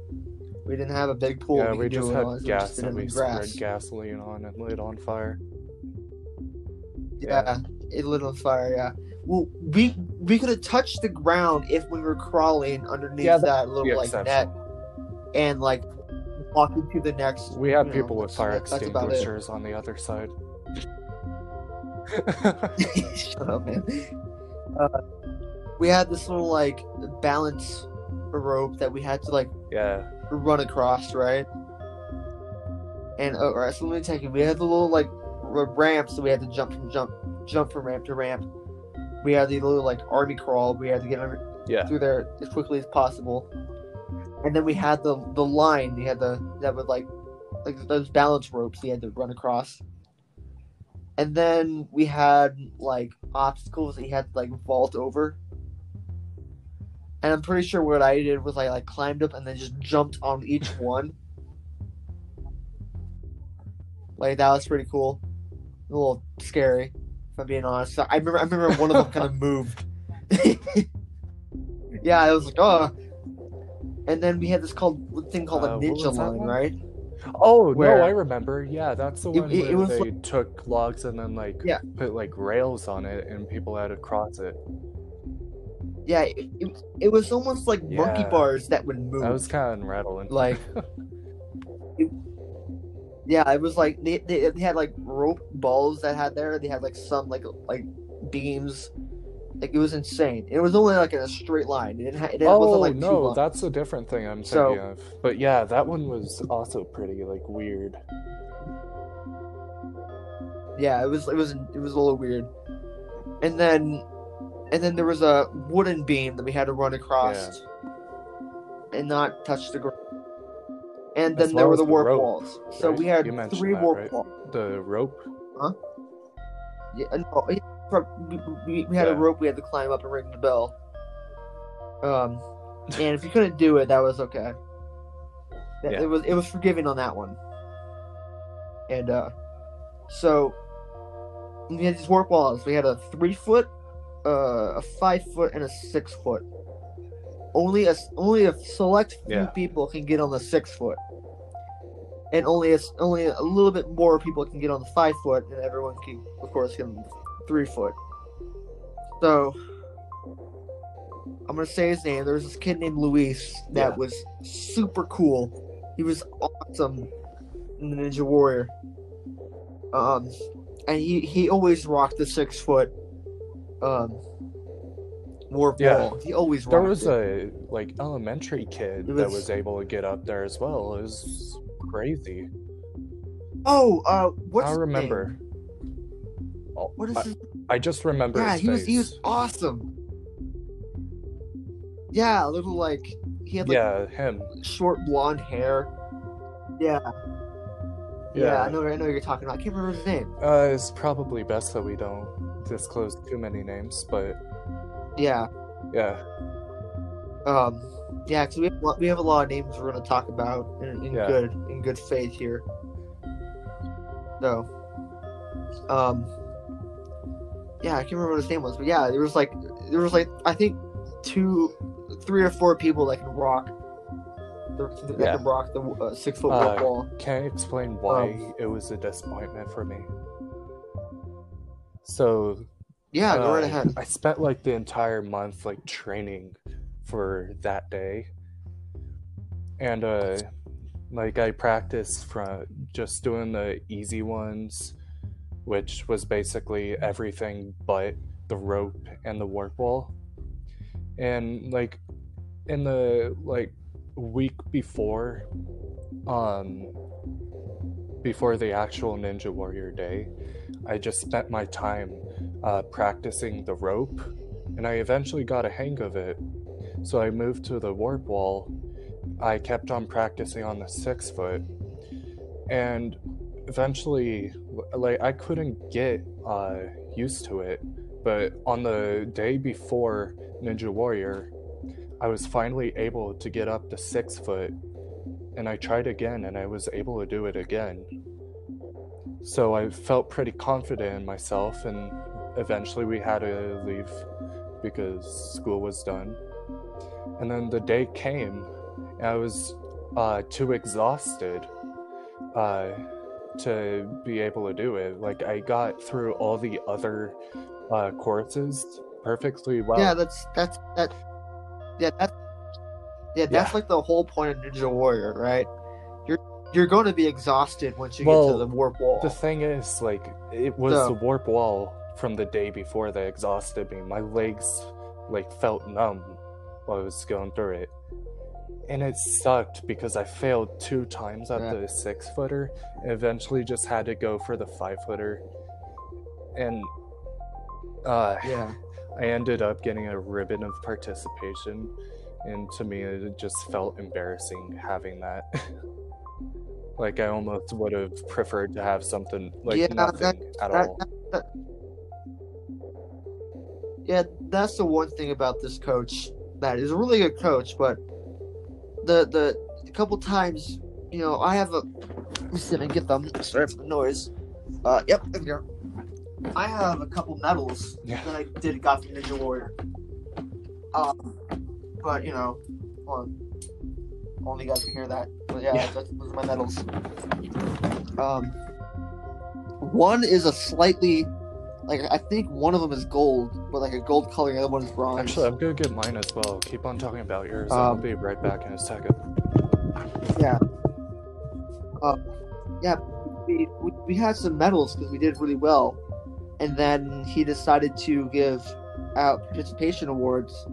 We didn't have a big pool. yeah, we, we just had on, gas just it that in we the spread gasoline on and lit on fire. Yeah, it lit on fire. Yeah. Well, we we could have touched the ground if we were crawling underneath Yeah, that little like net and like walking to the next. We had you know, people with fire that's about it. extinguishers on the other side. Shut up, man. Uh, we had this little like balance rope that we had to like yeah, run across, right? And uh, alright, so let me take it. We had the little like r- ramps that we had to jump from jump jump from ramp to ramp. We had the little like army crawl. We had to get under, yeah, through there as quickly as possible. And then we had the the line. We had the that would like like those balance ropes. We had to run across. And then we had like obstacles that you had to like vault over. And I'm pretty sure what I did was I like climbed up and then just jumped on each one. Like that was pretty cool. A little scary, if I'm being honest. I remember I remember one of them kind of moved. yeah, I was like, oh. And then we had this called thing called Uh, a ninja was line, one? right? Oh Where- no, I remember. Yeah, that's the one it- it where was they like- took logs and then like Yeah. put like rails on it, and people had to cross it. Yeah, it, it, it was almost like monkey bars that would move. That was kind of rattling. like it- yeah it was like they, they, they had like rope balls that had there they had like some like like beams like it was insane it was only like in a straight line it didn't ha- it oh wasn't like no, that's a different thing I'm So- thinking of. But yeah, that one was also pretty like weird. yeah it was it was it was a little weird and then and then there was a wooden beam that we had to run across and not touch the ground and then there were the the warp rope, walls so right? we had three that, warp right? walls The rope. Huh? Yeah, no, yeah, we, we, had a rope we had to climb up and ring the bell. Um, and if you couldn't do it, that was okay. That- Yeah. It was it was forgiving on that one. And uh, so we had these warp walls. We had a three foot, uh, a five foot, and a six foot. Only a only a select few Yeah. people can get on the six foot, and only a, only a little bit more people can get on the five foot, and everyone can, of course, get on the three foot. So I'm gonna say his name. There was this kid named Luis that Yeah. was super cool. He was awesome in the Ninja Warrior. Um, and he he always rocked the six foot um warp Yeah. wall. He always rocked There was it. a like elementary kid It that was- was able to get up there as well. It was crazy. oh uh what's I remember. name? What is I, his I just remember Yeah, his he was he was awesome. Yeah, a little like he had like yeah, him. short blonde hair. Yeah, yeah, Yeah. I know. I know what you're talking about. I can't remember his name. Uh, it's probably best that we don't disclose too many names, but Yeah, yeah, um, yeah, because we have, we have a lot of names we're gonna talk about in, in Yeah. good in good faith here. So, um, yeah, I can't remember what his name was, but yeah, there was like there was like I think two, three or four people that can rock. The, that Yeah. can rock the uh, six foot Uh, wall. can I explain why Um, it was a disappointment for me? So Yeah, go right Uh, ahead. I spent like the entire month like training for that day. And uh like I practiced from just doing the easy ones, which was basically everything but the rope and the warp wall. And like in the like week before um before the actual Ninja Warrior day, I just spent my time uh, practicing the rope, and I eventually got a hang of it. So I moved to the warp wall. I kept on practicing on the six foot, and eventually, like I couldn't get uh, used to it. But on the day before Ninja Warrior, I was finally able to get up to six foot, and I tried again, and I was able to do it again. So I felt pretty confident in myself, and eventually we had to leave because school was done. And then the day came, and I was uh, too exhausted uh, to be able to do it. Like, I got through all the other uh, courses perfectly well. yeah, that's that's that. Yeah, that. Yeah, that's Yeah. like the whole point of Ninja Warrior, right? You're you're going to be exhausted once you get to the warp wall. The thing is, like, it was So- the warp wall from the day before that exhausted me. My legs, like, felt numb while I was going through it. And it sucked because I failed two times at Yeah. the six footer eventually just had to go for the five footer. And uh, yeah, I ended up getting a ribbon of participation. And to me, it just felt embarrassing having that. like, I almost would have preferred to have something like Yeah, that- nothing at that- all. yeah. That's the one thing about this coach that is a really good coach, but the the a couple times, you know, I have a. Let me see if I can get them. Sorry for the noise. Uh, yep, there we go. I have a couple medals Yeah. that I did got from Ninja Warrior. Um, but you know, on. Only guys can hear that. But yeah, Yeah. Those are my medals. Um, one is a slightly, like I think one of them is gold, but like a gold color. The other one is bronze. Actually, I'm gonna get mine as well. Keep on talking about yours. I'll Um, be right back in a second. yeah. Um, yeah, we, we, we had some medals because we did really well, and then he decided to give out participation awards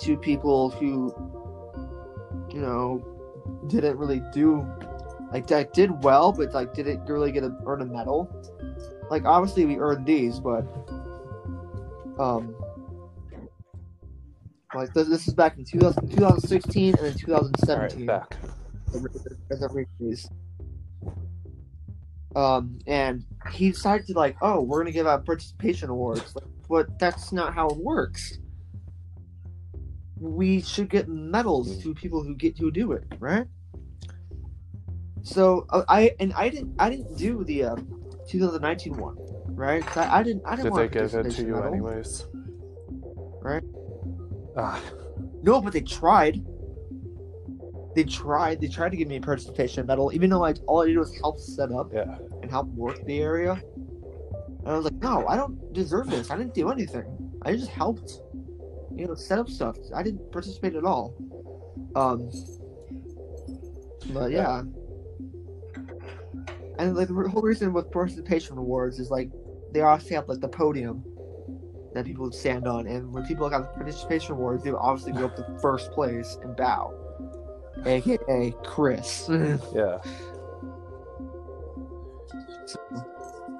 to people who, you know, didn't really do like that did well, but like didn't really get a earn a medal. Like obviously we earned these, but um. Like this, this is back in 2000, 2016 and then All right, 2017 back. as. Um, and he decided to like, oh, we're gonna give out participation awards, like, but that's not how it works. We should get medals to people who get who do it, right? So uh, I and I didn't I didn't do the uh, 2019 one, right? I, I didn't I didn't Did want they give it to you medal. anyways? Right. Ah, No, but they tried. They tried. They tried to give me a participation medal, even though like all I did was help set up yeah. and help work the area. And I was like, no, I don't deserve this. I didn't do anything. I just helped, you know, set up stuff. I didn't participate at all. Um, but yeah. And like the whole reason with participation awards is like they obviously have like the podium that people would stand on, and when people got the participation awards, they would obviously go up to first place and bow, aka Chris. Yeah.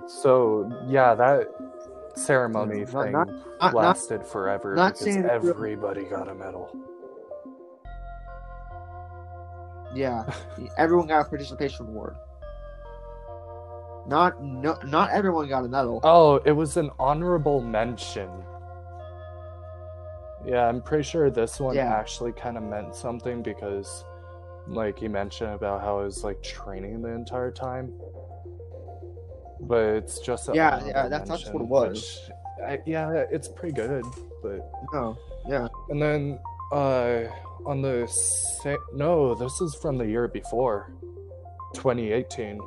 So yeah, that ceremony Not- thing not- Not, lasted forever because saying it's real- everybody got a medal. yeah, everyone got a participation award. Not no, not everyone got a medal. Oh, it was an honorable mention. Yeah, I'm pretty sure this one Yeah. actually kind of meant something because, like, he mentioned about how he was like training the entire time. But it's just a Yeah, yeah, that's- that's what it was. which I, yeah, it's pretty good. But No, yeah, and then uh, on the sa- no, this is from the year before, 2018.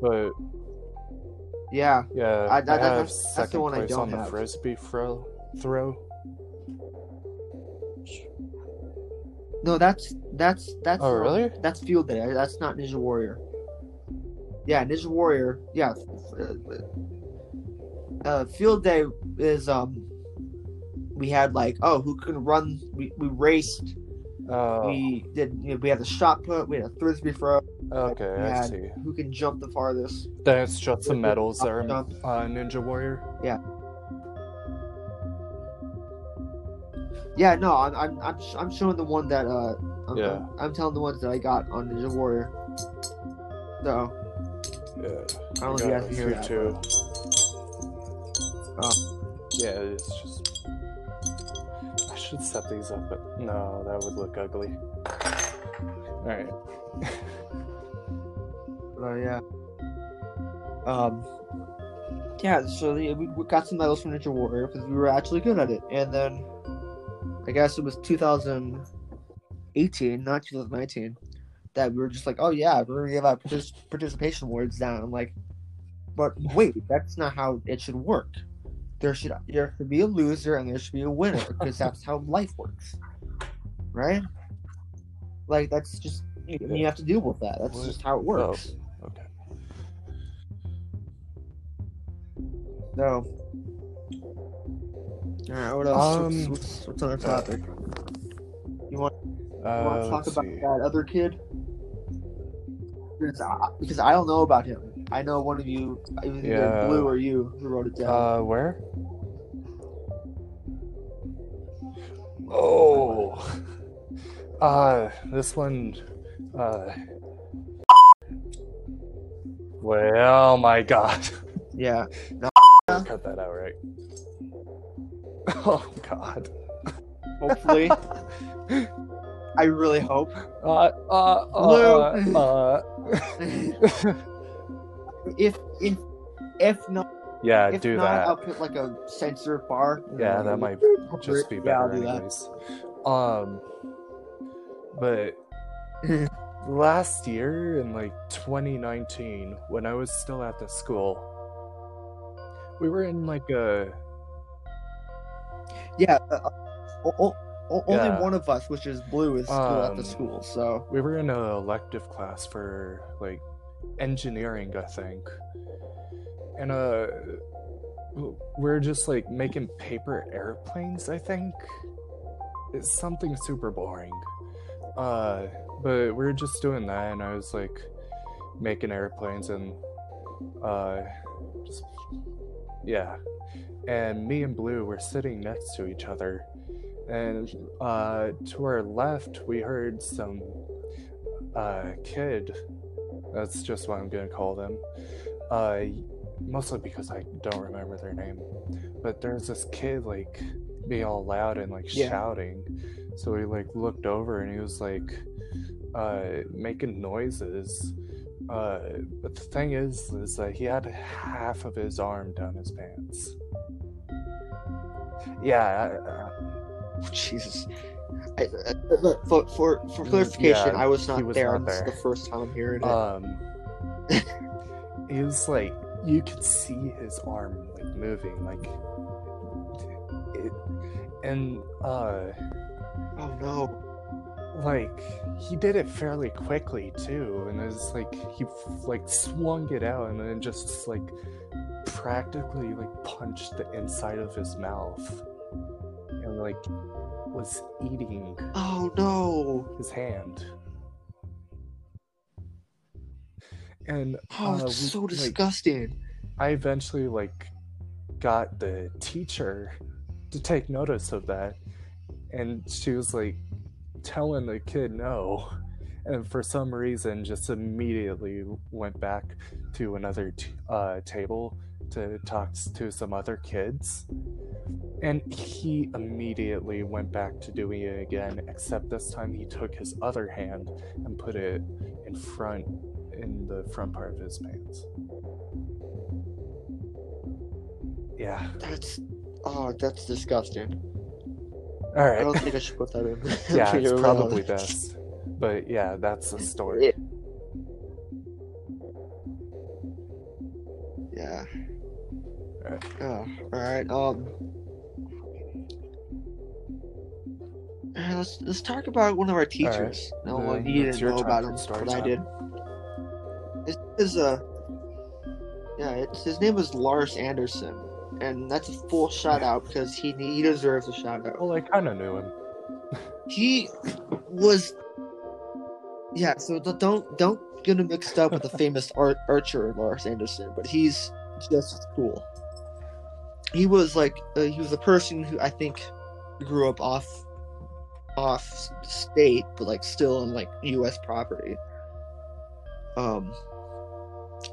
But yeah. yeah, I- I, have that's- that's the second one I don't on the have. frisbee throw. Throw. No, that's that's that's. Oh, really? That's Field Day. That's not Ninja Warrior. Yeah, Ninja Warrior. Yeah. uh, Uh, Field Day is um. We had like oh who can run? We, we raced. Oh, We did. You know, we had the shot put. We had a frisbee throw. Okay, I had- see. Who can jump the farthest? Then it's just the medals that are uh, Ninja Warrior. Yeah, Yeah, no, I'm I'm I'm, sh- I'm showing the one that uh. I'm, Yeah. I'm, I'm telling the ones that I got on Ninja Warrior. So Yeah, I don't know if you guys can hear that. too. Oh. Yeah, it's just. I should set these up, but no, that would look ugly. All right. Oh yeah. Um. Yeah, so we, got some medals from Ninja Warrior because we were actually good at it, and then I guess it was 2018, not 2019, that we were just like, oh yeah, we're gonna give out partic- participation awards down. I'm like, but wait, that's not how it should work. There should there should be a loser and there should be a winner because that's how life works, right? Like that's just you, you have to deal with that. That's just how it works. Oh, No. Alright, what else? Um, what's, what's, our topic? You want, Uh, you want to talk about see. that other kid? Because I, because I don't know about him. I know one of you, either Yeah. Blue or you, who wrote it down. Uh, where? Oh, uh, this one, uh, well, my God, yeah. cut that out, right? Oh God. Hopefully. I really hope. Uh, uh, Blue. uh, uh, If if if not, yeah, if do not, that. I'll put like a censor bar. Yeah, that might just be Yeah, I'll better do that. Um, but last year in like 2019, when I was still at the school, we were in like a Yeah. Uh, o- o- only Yeah. one of us, which is Blue, is still at Um, the school. So we were in an elective class for like engineering, I think, and uh, we're just like making paper airplanes. I think it's something super boring. Uh, but we are just doing that, and I was like making airplanes and uh, just yeah. And me and Blue were sitting next to each other, and uh, to our left, we heard some uh, kid. That's just what I'm gonna call them. Uh, mostly because I don't remember their name. But there's this kid like being all loud and like Yeah. shouting. So we like looked over and he was like uh, making noises. Uh, but the thing is, is that he had half of his arm down his pants. Yeah, uh, Jesus. I, look, for, for for clarification, yeah, I was not was there. not there. the first time I'm hearing it. um it was like you could see his arm like moving like it and uh oh no. Like he did it fairly quickly too and it was like he like swung it out and then just like practically like punched the inside of his mouth and like was eating Oh no. his hand and Oh, uh, it's we- so like, disgusting. I eventually like got the teacher to take notice of that. And she was like telling the kid no. And for some reason, just immediately went back to another t- uh, table to talk to some other kids. And he immediately went back to doing it again, except this time he took his other hand and put it in front, in the front part of his pants. Yeah. That's oh, that's disgusting. All I don't think I should put that in. yeah, it's probably best. But yeah, that's the story. Yeah. Alright. Oh, all right. Um. uh, Let's let's talk about one of our teachers. No, well, Then you didn't know about him, story but I did. This is uh yeah, it's his name was Lars Anderson, and that's a full shout out because he he deserves a shout out. Well, I kind of knew him. He was yeah. So don't don't get him mixed up with the famous ar- archer Lars Andersen, but he's just cool. He was like uh, he was a person who I think grew up off off s- state, but like still on like U.S. property. Um,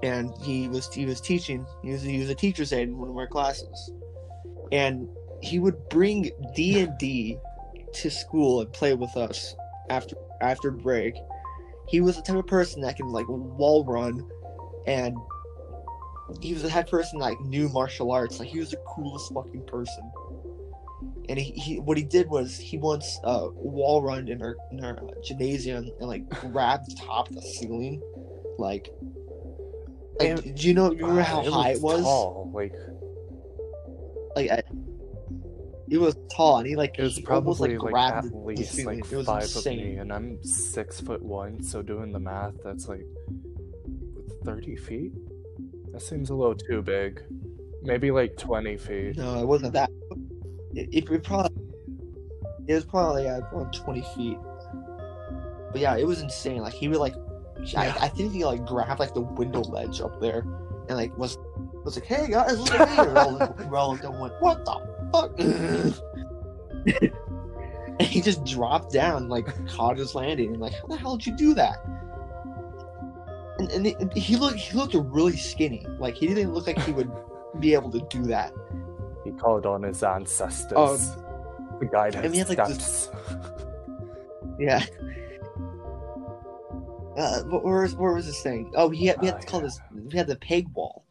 and he was he was teaching. He was he was a teacher's aide in one of our classes, and he would bring D and D to school and play with us after after break. He was the type of person that can like wall run, and he was the type of person that like, knew martial arts. Like he was the coolest fucking person. And he, he what he did was he once uh, wall run in our in our gymnasium and like grabbed the top of the ceiling, like. Like, And- do you know? You remember how high it was? Tall. Like Like, I, it was tall, and he like it was he almost probably like like, at least ceiling. like it five insane. of me, and I'm six foot one. So doing the math, that's like thirty feet. That seems a little too big. Maybe like twenty feet. No, it wasn't that. It, it, it probably it was probably uh, around twenty feet. But yeah, it was insane. Like he would like, Yeah. I, I think he like grabbed like the window ledge up there, and like was was like, "Hey guys, look at me!" And we're all, we're all like, went, "What the fuck?" and he just dropped down, like caught his landing, and like, "How the hell did you do that?" And, and it- he looked he looked really skinny. Like he didn't look like he would be able to do that. He called on his ancestors. Um, the I mean, his it's like steps. Yeah. Uh, what, where was where was this thing? Oh, he had, we had Oh, to call yeah. this. We had the peg wall.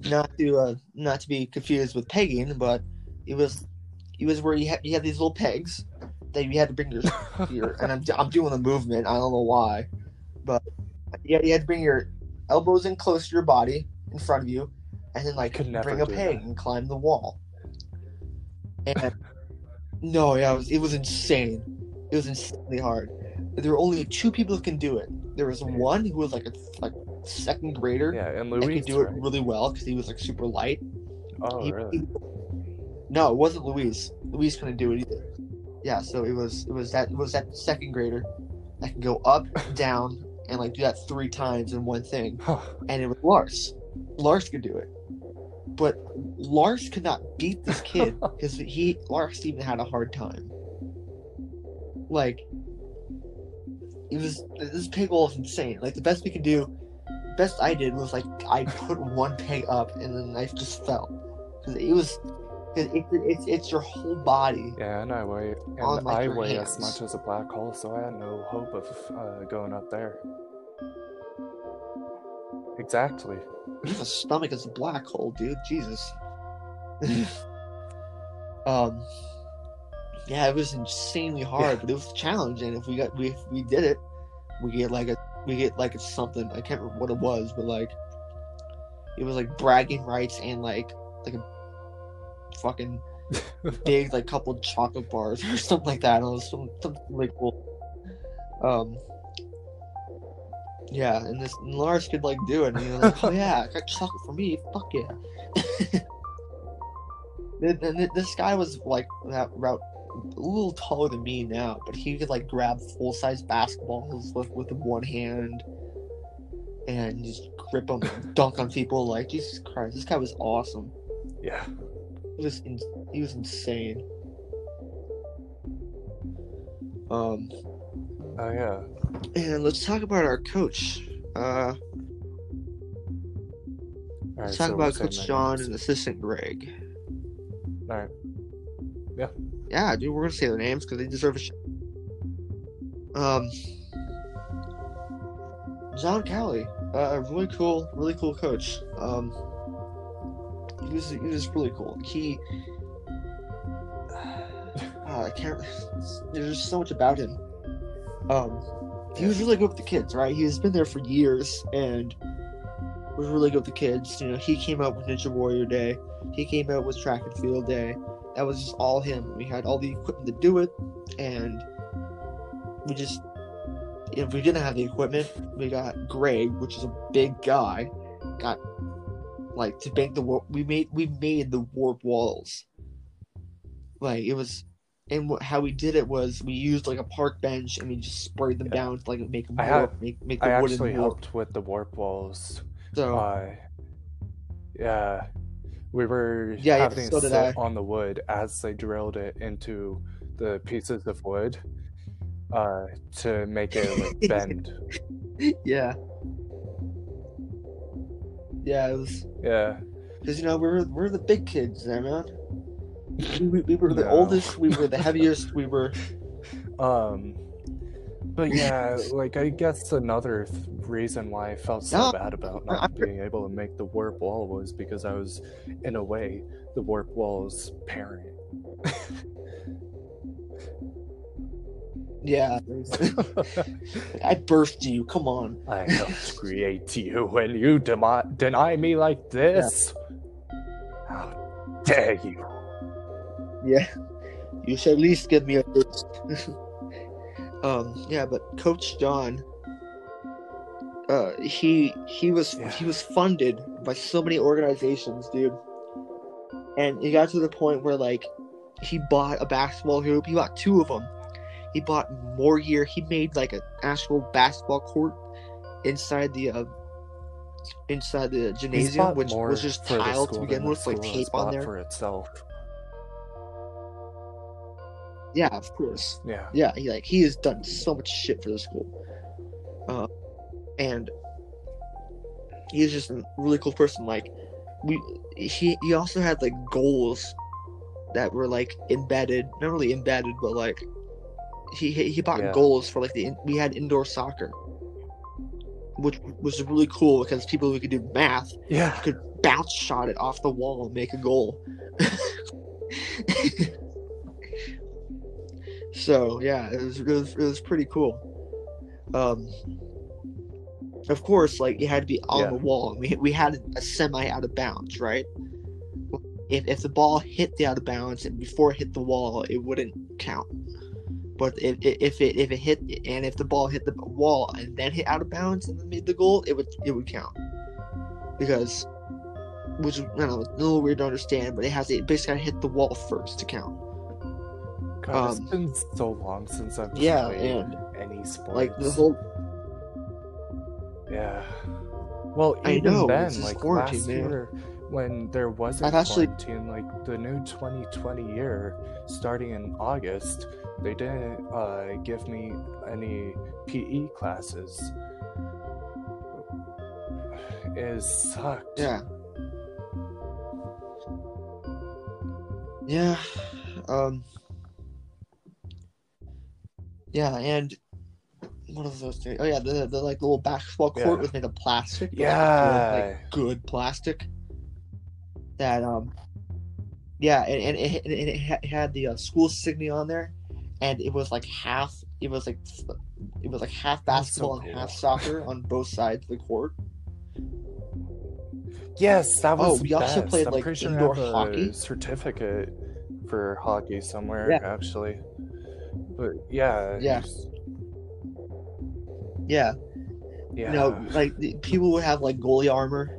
Not to uh, not to be confused with pegging, but it was it was where you had you had these little pegs that you had to bring your your and I'm I'm doing the movement. I don't know why, but yeah, you had to bring your elbows in close to your body in front of you, and then like bring a peg that. and climb the wall. And no, yeah, it was it was insane. It was insanely hard. There were only two people who can do it. There was hmm. one who was like a like second grader yeah, and and Louis could do it really well because he was like super light. Oh, He- really? he- no, it wasn't Louise. Louise couldn't do it either. Yeah, so it was it was that it was that second grader that could go up, down, and like do that three times in one thing. And it was Lars. Lars could do it. But Lars could not beat this kid because he Lars even had a hard time. Like it was this peg wall is insane. Like the best we could do, best I did was like I put one peg up and then I just fell because it was it, it, it's it's your whole body. Yeah, and I weigh, On, and like, I weigh as much as a black hole, so I had no hope of uh, going up there. Exactly. A stomach as a black hole, dude. Jesus. um. Yeah, it was insanely hard, Yeah. but it was challenging. If we got we if we did it, we get like a we get like a something. I can't remember what it was, but like it was like bragging rights and like like a fucking big like couple chocolate bars or something like that. It was some, something really cool. Um. Yeah, and this and Lars could like do it, and he was like, "Oh yeah, I got chocolate for me. Fuck yeah." and and this guy was like that route a little taller than me now, but he could like grab full size basketballs with with one hand and just grip them and dunk on people. Like Jesus Christ, this guy was awesome. Yeah. He was in, he was insane. Um, Oh yeah. and let's talk about our coach. Uh, All let's talk so about Coach John and assistant Greg. All right. Yeah, dude, we're gonna say their names because they deserve a Um, John Cowley, uh, a really cool, really cool coach. Um, he was, he was really cool. He, uh, I can't. There's just so much about him. Um, he was really good with the kids, right? He's been there for years and was really good with the kids. You know, he came out with Ninja Warrior Day. He came out with Track and Field Day that was just all him. We had all the equipment to do it, and we just if we didn't have the equipment, we got Greg, which is a big guy, got like to make the war. We made we made the warp walls. Like it was, and what, how we did it was we used like a park bench and we just sprayed them Yeah. down to like make them warp, make make the I wooden actually warp. helped with the warp walls. So Uh, yeah, we were Yeah, yeah, having so to sit on the wood as they drilled it into the pieces of wood uh, to make it like bend. yeah, yeah, it was. Yeah, Because you know we're we're the big kids there, man. We, we, we were the No. oldest. We were the heaviest. We were. um, but yeah, like I guess another th- reason why I felt so bad about not being able to make the warp wall was because I was, in a way, the warp wall's parent. Yeah. I birthed you. Come on. I helped create you, and you demi- deny me like this? How dare you? Yeah. You should at least give me a boost. um. Yeah, but Coach John. Uh, he he was Yeah. he was funded by so many organizations, dude. And it got to the point where like he bought a basketball hoop. He bought two of them. He bought more gear. He made like an actual basketball court inside the uh, inside the gymnasium, which was just tiled to begin with, like tape on there. for itself. Yeah, of course. Yeah, Yeah, he like he has done so much shit for the school, uh, and he's just a really cool person. Like we, he he also had like goals that were like embedded, not really embedded, but like he he bought Yeah. goals for like the we had indoor soccer, which was really cool because people who could do math yeah. could bounce shot it off the wall and make a goal. so yeah, it was, it was it was pretty cool. Um, of course, like it had to be on Yeah. the wall. We we had a semi out of bounds, right? If if the ball hit the out of bounds and before it hit the wall, it wouldn't count. But if, if it if it hit and if the ball hit the wall and then hit out of bounds and then made the goal, it would it would count because which I don't know, a little weird to understand, but it has it basically hit the wall first to count. God, it's um, been so long since I've Yeah, played and any sports. like the whole Yeah. Well, I even know, then, like last man. year, when there wasn't I've actually- quarantine, like the new 2020 year, starting in August, they didn't uh, give me any PE classes. It sucked. yeah. Yeah. Um Yeah, and what are those things? Oh yeah, the the like little basketball court Yeah. was made of plastic. but, like, Yeah. good, like good plastic. That um, yeah, and, and it, and it had the uh, school signia on there, and it was like half. It was like it was like half That's so basketball and cool. half soccer on both sides of the court. Yes, that was Oh, we also best. played, I'm like, sure indoor hockey. a certificate for hockey somewhere, Yeah. actually. But yeah, Yeah. Yeah, yeah. you know, like the, people would have like goalie armor,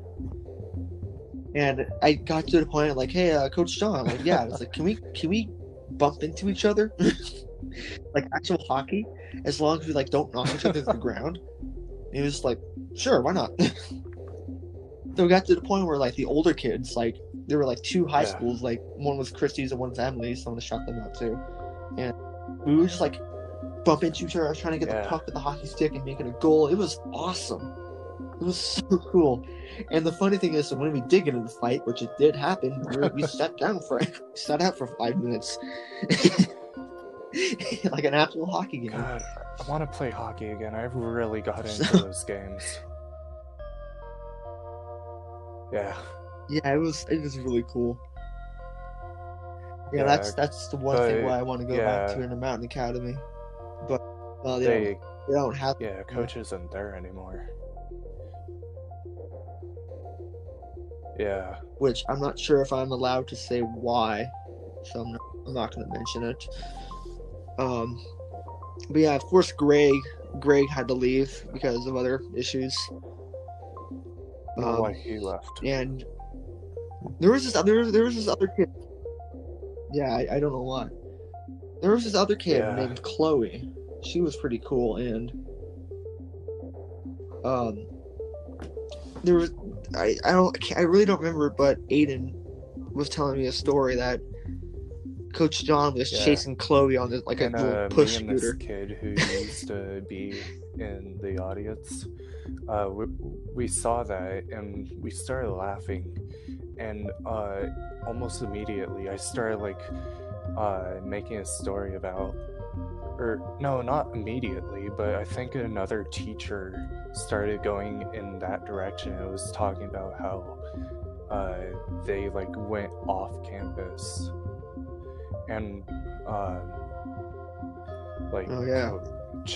and I got to the point like, hey, uh, Coach John, like, yeah, it's like, can we can we bump into each other, like actual hockey, as long as we like don't knock each other to the ground. And he was like, sure, why not? So we got to the point where like the older kids, like there were like two high Yeah. schools, like one was Christie's and one's Emily's. So I'm gonna shout them out too. And we were just like bumping into each other, I was trying to get Yeah. the puck with the hockey stick and making a goal. It was awesome. It was so cool. And the funny thing is, when we did get in the fight, which it did happen, we, we sat down for sat out for five minutes, like an actual hockey game. God, I want to play hockey again. I really got into So- those games. Yeah, Yeah, it was it was really cool. Yeah, Yeah, that's that's the one thing why I want to go back to in the Mountain Academy. But well, they, they don't, they don't have yeah, coach isn't there anymore. Yeah, which I'm not sure if I'm allowed to say why, so I'm not, I'm not going to mention it. Um, but yeah, of course, Greg Greg had to leave because of other issues. Um, why he left. and there was this other there was this other kid. Yeah, I, I don't know why. There was this other kid Yeah. named Chloe. She was pretty cool, and um, there was I I don't I really don't remember, but Aiden was telling me a story that Coach John was Yeah. chasing Chloe on this, like and a little uh, push me and this kid who used to be in the audience, uh, we, we saw that and we started laughing, and uh, almost immediately I started like uh, making a story about, or no, not immediately, but I think another teacher started going in that direction. It was talking about how uh, they like went off campus and um, like Oh, yeah.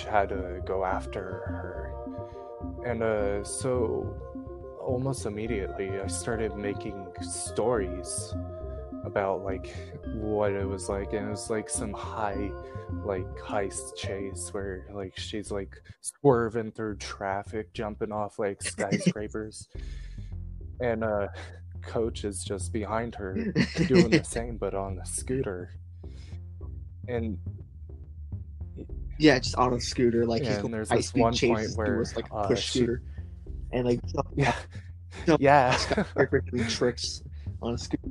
had to go after her and uh so almost immediately i started making stories about like what it was like and it was like some high like heist chase where like she's like swerving through traffic jumping off like skyscrapers. And uh coach is just behind her doing the same but on a scooter. And yeah, just on a scooter, like Yeah, he's and there's this one point where, was like a uh, push she- scooter, and like yeah. yeah. tricks on a scooter.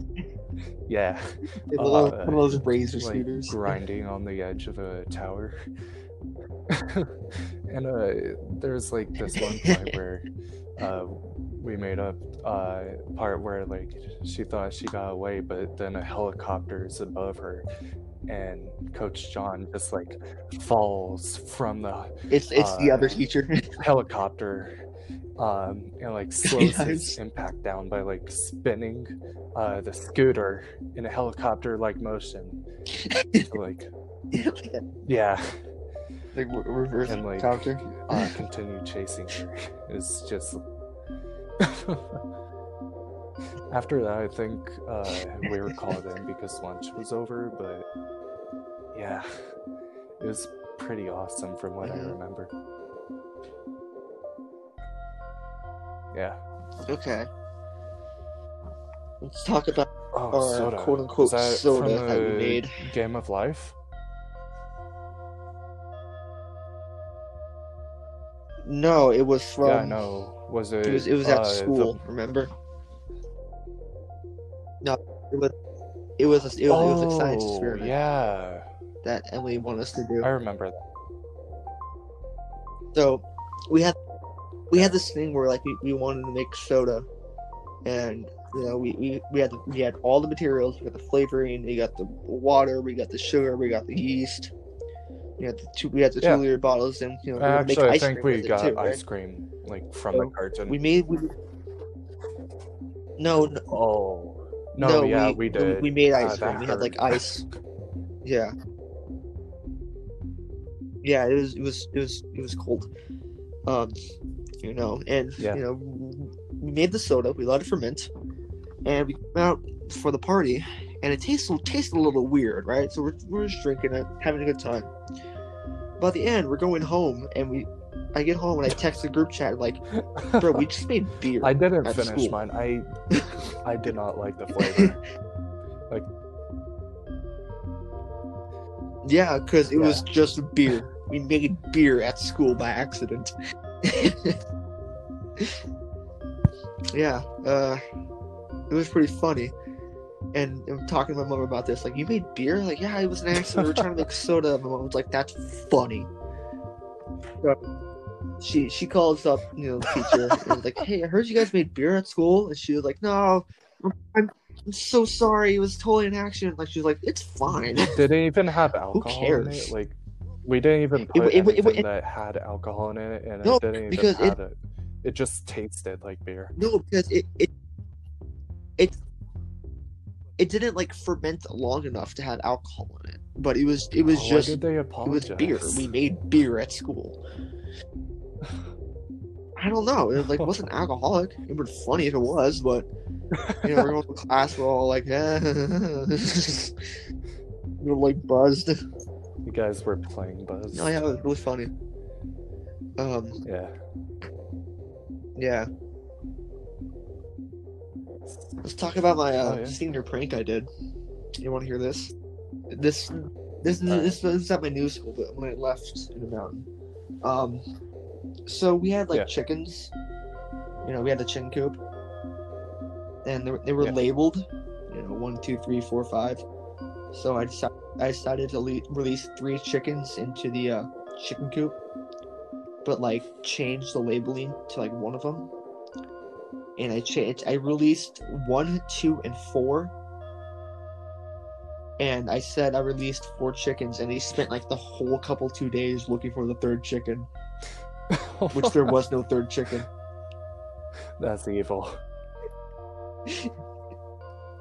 yeah One of those- Uh, one of those razor like scooters. grinding on the edge of a tower and uh there's like this one point where uh we made up uh part where like she thought she got away but then a helicopter is above her and coach john just like falls from the It's it's the other uh, teacher. helicopter um and like slows it's- impact down by like spinning uh the scooter in a helicopter like motion. To, like yeah. like re- reverse and like counter. uh continue chasing her. Is just after that i think uh we were called in because lunch was over but yeah. It was pretty awesome from what i Mhm. remember yeah Okay. Let's talk about Oh, Or, soda. quote-unquote, that soda that we made. Game of Life? no. It was from. yeah, no. Was it? It was it was at uh, the- school. Remember? No, it was it was a, it was, it was a science Oh, experiment Yeah, that Emily wanted us to do. I remember that. So we had we had this thing where like we, we wanted to make soda, and you know we, we, we had the, we had all the materials. We got the flavoring, we got the water, we got the sugar, we got the yeast. We had the two we had the two Yeah. liter bottles, and you know we were gonna make Actually, I think cream we got too, right? ice cream like from So, the carton. We made we, no no, Oh no, yeah, we, did. We, made Uh, ice that cream. We had like ice. Yeah. Yeah, it was it was it was it was cold. Um, you know, and Yeah. you know, we made the soda. We let it ferment, and we went out for the party, and it tasted tasted a little weird, right? So we're we're just drinking it, having a good time. By the end, we're going home, and we. I get home and I text the group chat like, "Bro, we just made beer." I didn't finish school. mine. I I did not like the flavor. Like, yeah, because it was just beer. We made beer at school by accident. yeah, uh, it was pretty funny. And I'm talking to my mom about this. Like, you made beer? Like, yeah, it was an accident. We were trying to make soda. My mom was like, that's funny. So she she calls up, you know, the teacher and was like, hey, I heard you guys made beer at school. And she was like, no, I'm, I'm so sorry. It was totally an accident. Like, she was like, it's fine. Did it even have alcohol in cares? it? Like, we didn't even It- put it- it- it- it- that had alcohol in it, and No, it didn't even have it. It just tasted like beer. No, because it it it it didn't like ferment long enough to have alcohol in it. But it was it was Oh, just it was beer. We made beer at school. I don't know. It like wasn't alcoholic. It would be funny if it was, but you know, we're going to class. We're all like, eh. we're like buzzed. You guys were playing Buzz. No, yeah, it was funny. Um, Yeah. yeah. Let's talk about my uh, Oh, yeah. senior prank I did. You want to hear this? This, this, Alright. this, this is at my new school, but when I left in the mountain. Um, so we had like Yeah. chickens. You know, we had the chicken coop, and they were, they were Yeah. labeled. You know, one, two, three, four, five. So I decided I decided to le- release three chickens into the uh, chicken coop, but like change the labeling to like one of them. And I changed. I released one, two, and four. And I said I released four chickens, and he spent like the whole couple two days looking for the third chicken, which there was no third chicken. That's evil.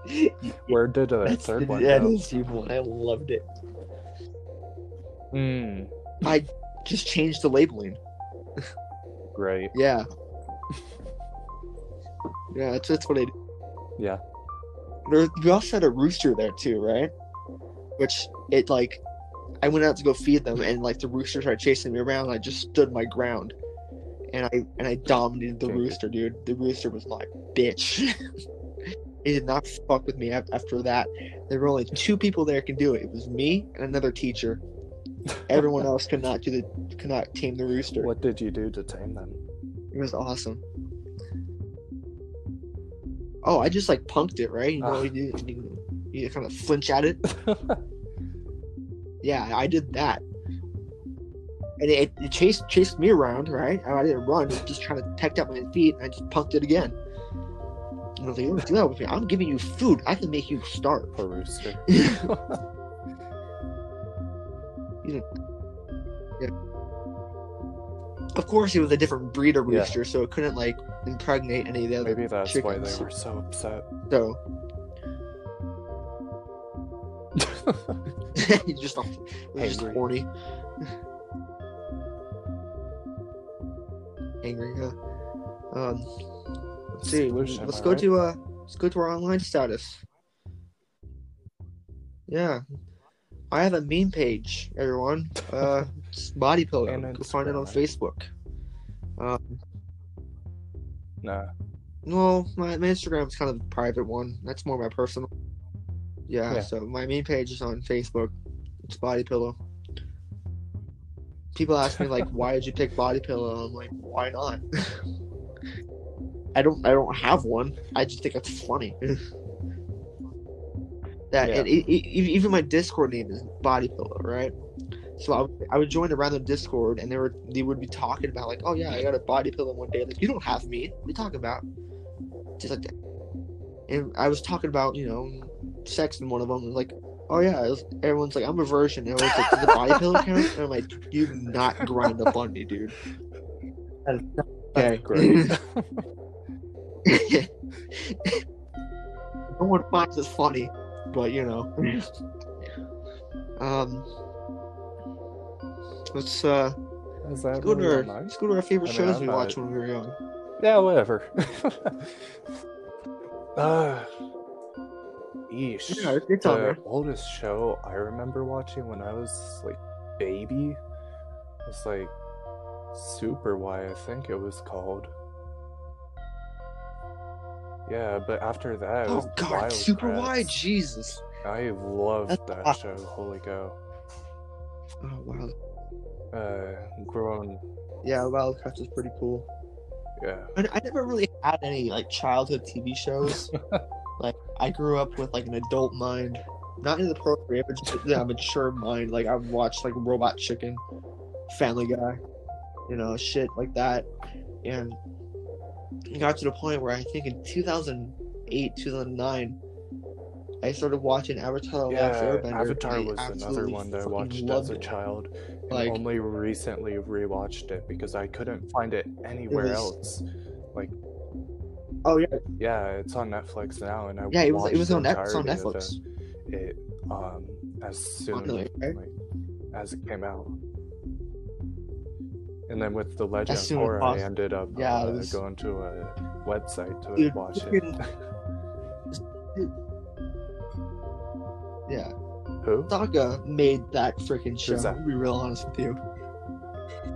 Where did the That's third one that go? is and I loved it. Mm, I Just changed the labeling. great. Yeah. Yeah, that's, that's what I did. Yeah. There, we also had a rooster there too, right? Which it like, I went out to go feed them, and like the rooster started chasing me around. And I just stood my ground, and I and I dominated the rooster, dude. The rooster was my bitch. he did not fuck with me after that. There were only two people there can do it. It was me and another teacher. Everyone else could not do the could not tame the rooster. What did you do to tame them? It was awesome. Oh, I just like punked it, right? You know, Ah. you, you, you kind of flinch at it. Yeah, I did that. And it, it chased chased me around, right? I didn't run, it just trying to peck up my feet, and I just punked it again. And I was like, don't do that with me. I'm giving you food. I can make you starve. Poor rooster. Of course, it was a different breed of Yeah. rooster, so it couldn't like impregnate any of the other. Maybe that's why they were so upset. So He's just, he's just horny. Angry, yeah. Um, let's see. Let's I go right? to uh, let's go to our online status. Yeah, I have a meme page, everyone. Uh, it's Body Pillow. And Go find it on Facebook. Um, Nah. no, my, my Instagram is kind of a private one. That's more my personal. Yeah, Yeah. so my main page is on Facebook. It's Body Pillow. People ask me like, "Why did you pick Body Pillow?" I'm like, "Why not?" I don't. I don't have one. I just think it's funny. that Yeah. and e- e- even my Discord name is Body Pillow, right? So I, would- I would join a random Discord, and they were they would be talking about like, "Oh yeah, I got a body pillow one day." Like, you don't have me. What are you talking about? Just like that. And I was talking about you know sex in one of them. And like, oh yeah, was, everyone's like, I'm a virgin. And I was like, does the body pillow count? And I'm like, you do not grind up on me, dude. Okay. Great. no one finds this funny, but you know. um, let's uh Is that go to our let's go to our favorite I mean, shows I'm we not- watched when we were young. Yeah, whatever. uh, Eesh. Yeah, it's the there. oldest show I remember watching when I was like baby was like Super Why, I think it was called. Yeah, but after that, Oh God, Wild super Kratts. wide, Jesus. I loved That's that awesome. show. Holy go! Oh, wow. Uh, grown. Yeah, Wild Kratts is pretty cool. Yeah. I, I never really had any like childhood TV shows. like I grew up with like an adult mind, not inappropriate, but just a mature mind. Like I watched like Robot Chicken, Family Guy, you know, shit like that, and got to the point where I think in 2008, 2009. I started watching Avatar: Yeah, Last Airbender. Avatar was another one that I watched as a it. child. And Like- only recently rewatched it because I couldn't find it anywhere was- else. Like, Oh yeah, yeah, it's on Netflix now, and I yeah. It was it was on, Net- it's on Netflix. It, it um as soon right? like, as it came out. And then with the Legend of as I ended up Yeah, uh, was- going to a website to Dude, watch it. Yeah, Who? Sokka made that freaking show. That? To be real honest with you,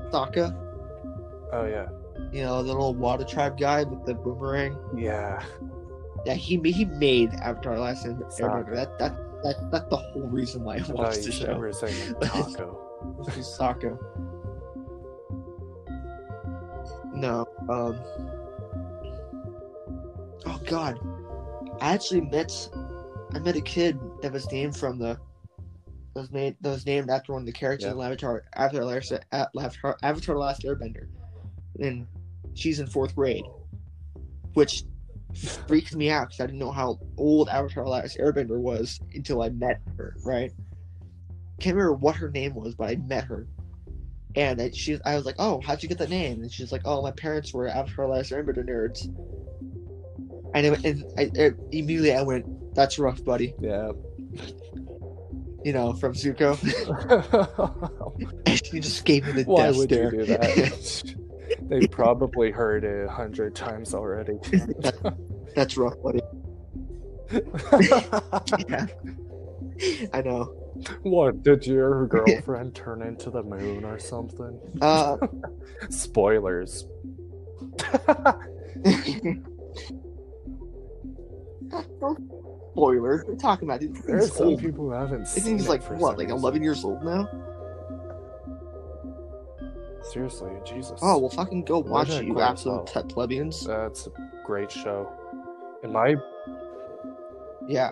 Sokka, Oh yeah, you know the little water tribe guy with the boomerang. yeah. Yeah, he he made Avatar: The Last Airbender. That that that that's the whole reason why I I watched the you show. were saying taco. This is Sokka. No, um. Oh God, I actually met, I met a kid that was named from the, that was made that was named after one of the characters Yeah. in Avatar Avatar Last Avatar Avatar: The Last Airbender, and she's in fourth grade, which freaks me out because I didn't know how old Avatar: The Last Airbender was until I met her. Right can't remember what her name was, but I met her. And I, she, I was like, "Oh, how'd you get that name?" And she's like, "Oh, my parents were after Last Airbender nerds." And, it, and I, I- immediately I went, "That's rough, buddy." Yeah. You know, from Zuko. and she just gave me the Why death would stare. you do that? they probably heard it a hundred times already. That's rough, buddy. Yeah, I know. What did your girlfriend turn into the moon or something? Uh, Spoilers. spoilers. Are talking about? Dude, There are He's some old. people who haven't I seen think he's it like what, like 11 years old now? Seriously, Jesus. Oh well, fucking go watch it, you absolute well. plebeians. That's a great show. In my Yeah,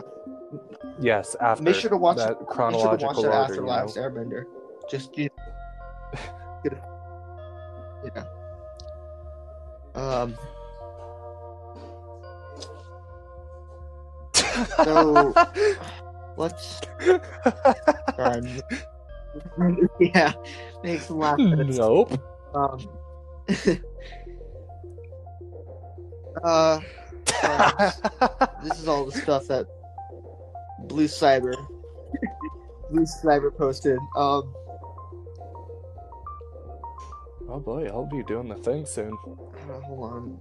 yes, after make sure to watch. that make sure to chronological watch that order, after you know? Airbender. Just you yeah. Um. So let's. Yeah, make some laugh. nope. Um. uh. This is all the stuff that Blue Cyber Blue Cyber posted. Um oh boy, I'll be doing the thing soon. uh, hold on.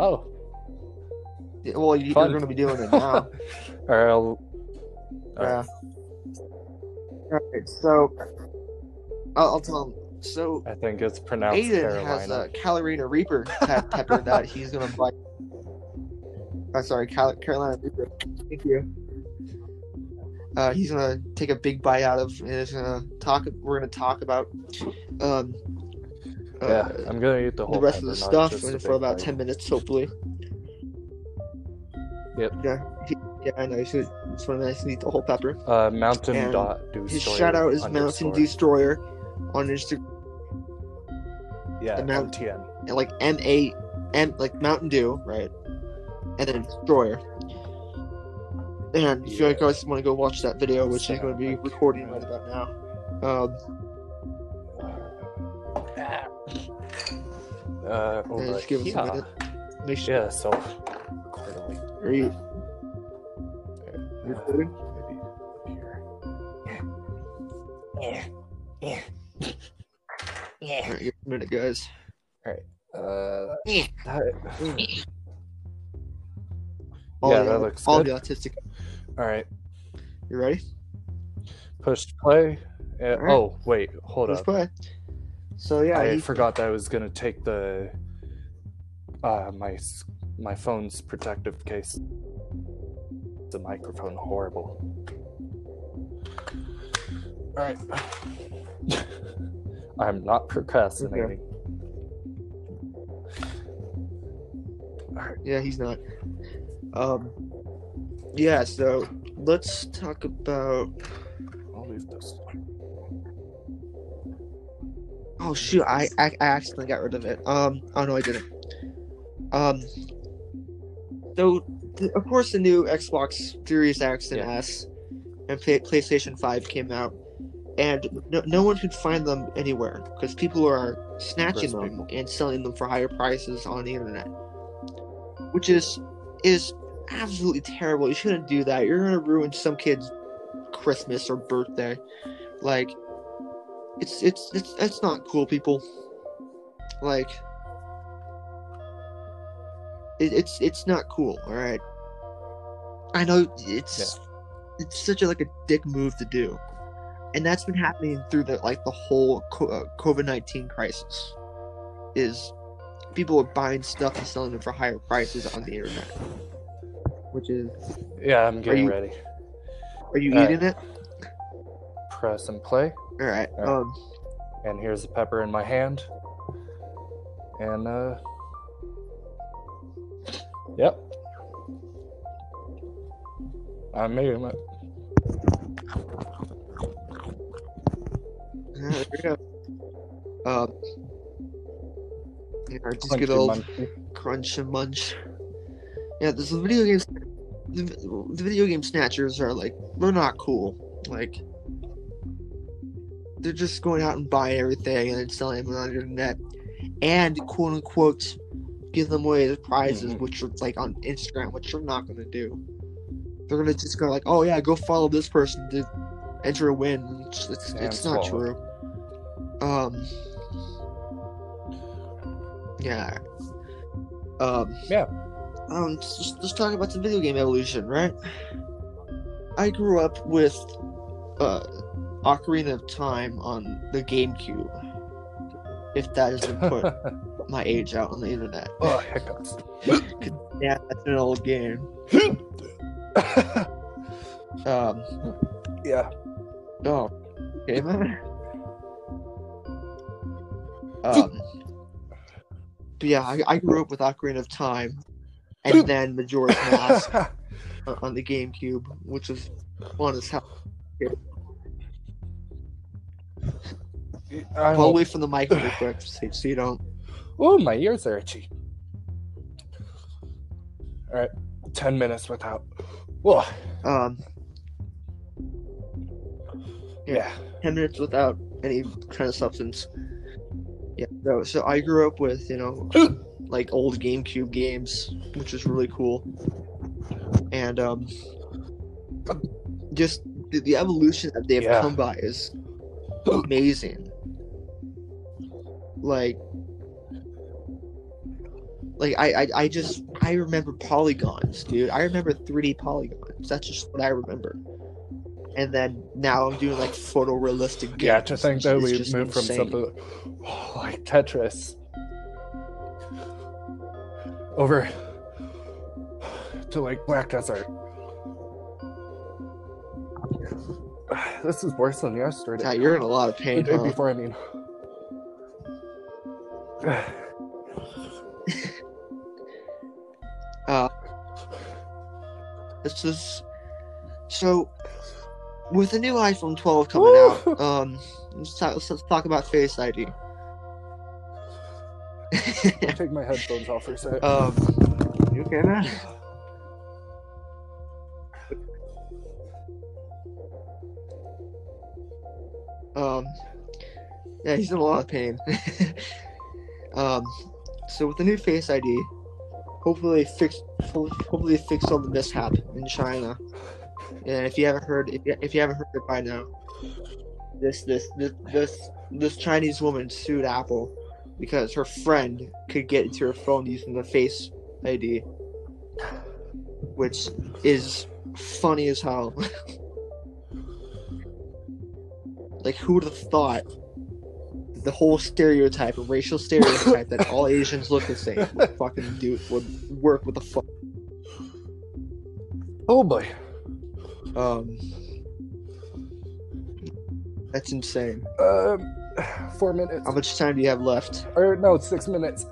Oh, Yeah, Well, you, you're going to be doing it now. Alright, I'll. yeah. All right. So I'll, I'll tell him. So I think it's pronounced Aiden Carolina. has a Carolina Reaper pepper that he's going to buy. Oh, sorry, Carolina Reaper. Thank you. Uh, he's gonna take a big bite out of, and he's gonna talk. We're gonna talk about um, uh, yeah, I'm gonna eat the whole the rest of the stuff just for about bite. 10 minutes hopefully Yep. yeah he, yeah i know he's gonna, it's one nice to eat the whole pepper Uh, Mountain And Dot Dew his Destroyer shout out is mountain underscore. destroyer on instagram Yeah, the Mount- MTN. like m-a m like mountain dew right and then destroyer. And if you guys want to go watch that video which i'm going to be recording right about now um Uh, yeah, over just give us a minute. Make sure Yeah, so are you recording? maybe here. all right give a minute guys. Uh, Yeah. that, all yeah, the, that looks all good. the autistic All right, you ready push play. Uh, Alright. Oh wait, hold let's up. play so yeah I he- forgot that I was gonna take the uh my my phone's protective case. The microphone horrible. All right. I'm not procrastinating. Yeah, he's not. Um, yeah. So let's talk about. I'll leave this. Oh shoot! I, I I accidentally got rid of it. Um. Oh no, I didn't. Um. So, th- of course, the new Xbox Series X and Yeah. S and Play- PlayStation Five came out, and no, no one could find them anywhere because people are snatching them people. and selling them for higher prices on the internet, which is is absolutely terrible. You shouldn't do that. You're gonna ruin some kid's Christmas or birthday. Like, it's it's it's it's not cool, people. Like, it, it's it's not cool. All right. I know it's it's such a like a dick move to do, and that's been happening through the like the whole uh, COVID nineteen crisis. Is people are buying stuff and selling them for higher prices on the internet, which is Yeah, I'm getting you- ready. are you Uh, eating it? Press and play. All right. Alright. Um. And here's the pepper in my hand. And uh Yep. I made him. Yeah, there we go. Um, yeah, just Crunchy good old Munchie. crunch and munch. Yeah, there's the video games. The, the video game snatchers are like they're not cool. Like they're just going out and buying everything and then selling them on the internet, and quote unquote give them away as prizes, Mhm. which are like on Instagram, which they're not going to do. They're gonna just go like, oh yeah, go follow this person to enter a win. It's, it's, Yeah, it's not true. Um. Yeah. Um. Yeah. Um. Let's, let's talk about the video game evolution, right? I grew up with uh, Ocarina of Time on the GameCube. If that doesn't put my age out on the internet. oh, hiccups. Yeah, that's an old game. Um. yeah. Oh. Okay, man. Um. But yeah, I, I grew up with Ocarina of Time, and then Majora's Mask on, the GameCube, which was fun as hell. I Pull away from the mic real quick, so, you don't. Oh, my ears are itchy. All right, ten minutes without. Whoa. Um, Yeah. ten minutes without any kind of substance. Yeah. So, so I grew up with you know like old GameCube games, which is really cool, and um, just the, the evolution that they've Yeah. come by is amazing. Like, like I, I, I just I remember polygons, dude. I remember 3D polygons. That's just what I remember. And then now I'm doing like photorealistic games. Yeah, to think that we moved from insane. something like Tetris over to like Black Desert. This is worse than yesterday. Yeah, you're in a lot of the pain. day Huh? before, I mean. Uh, this is so. With the new iPhone 12 coming out, um, let's talk, let's talk about Face ID. Take my headphones off for a sec. um, you okay, man? Um, yeah, he's in a lot of pain. um, so with the new Face ID, hopefully fix, hopefully fix all the mishap in China. And if you haven't heard, if you, if you haven't heard it by now, this this this this this Chinese woman sued Apple because her friend could get into her phone using the Face ID, which is funny as hell. like, who would have thought the whole stereotype, racial stereotype that all Asians look the same, would fucking do would work with the fuck. oh boy. Um, that's insane. Um, four minutes. How much time do you have left? Or no, six minutes.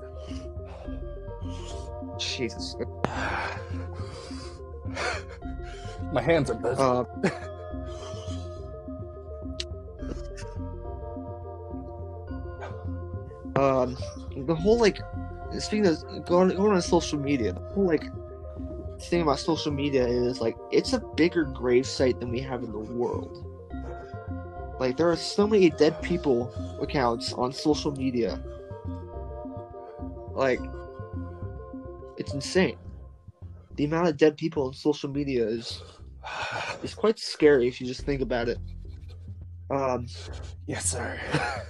Jesus. My hands are busy. Uh, um, the whole like, speaking of going going on social media, the whole like thing about social media is like it's a bigger grave site than we have in the world. Like there are so many dead people accounts on social media. Like it's insane. The amount of dead people on social media is is quite scary if you just think about it. Um, yes, sir.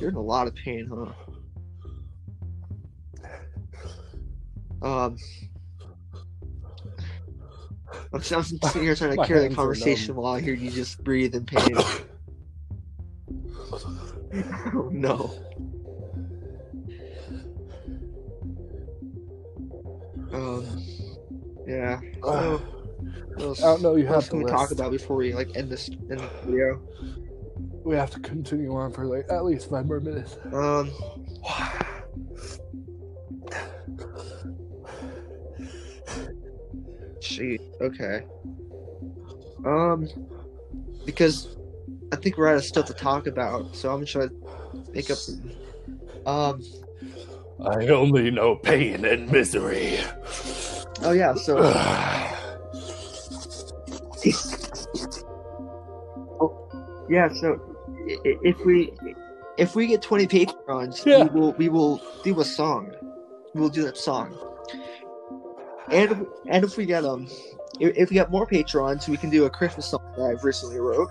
you're in a lot of pain, huh? Um, I'm, I'm sitting here trying to carry the conversation while I hear you just breathe in pain. oh no. Um, yeah. So, else, I don't know. You have to talk about before we like end this end the video? We have to continue on for like at least five more minutes. Um, gee, okay. Um, because I think we're out of stuff to talk about, so I'm gonna try make up. Um, I only know pain and misery. oh yeah, so oh, yeah, so if we if we get 20 patrons, Yeah. we will we will do a song. We will do that song. And if, and if we get um if, if we get more patrons, we can do a Christmas song that I've recently wrote.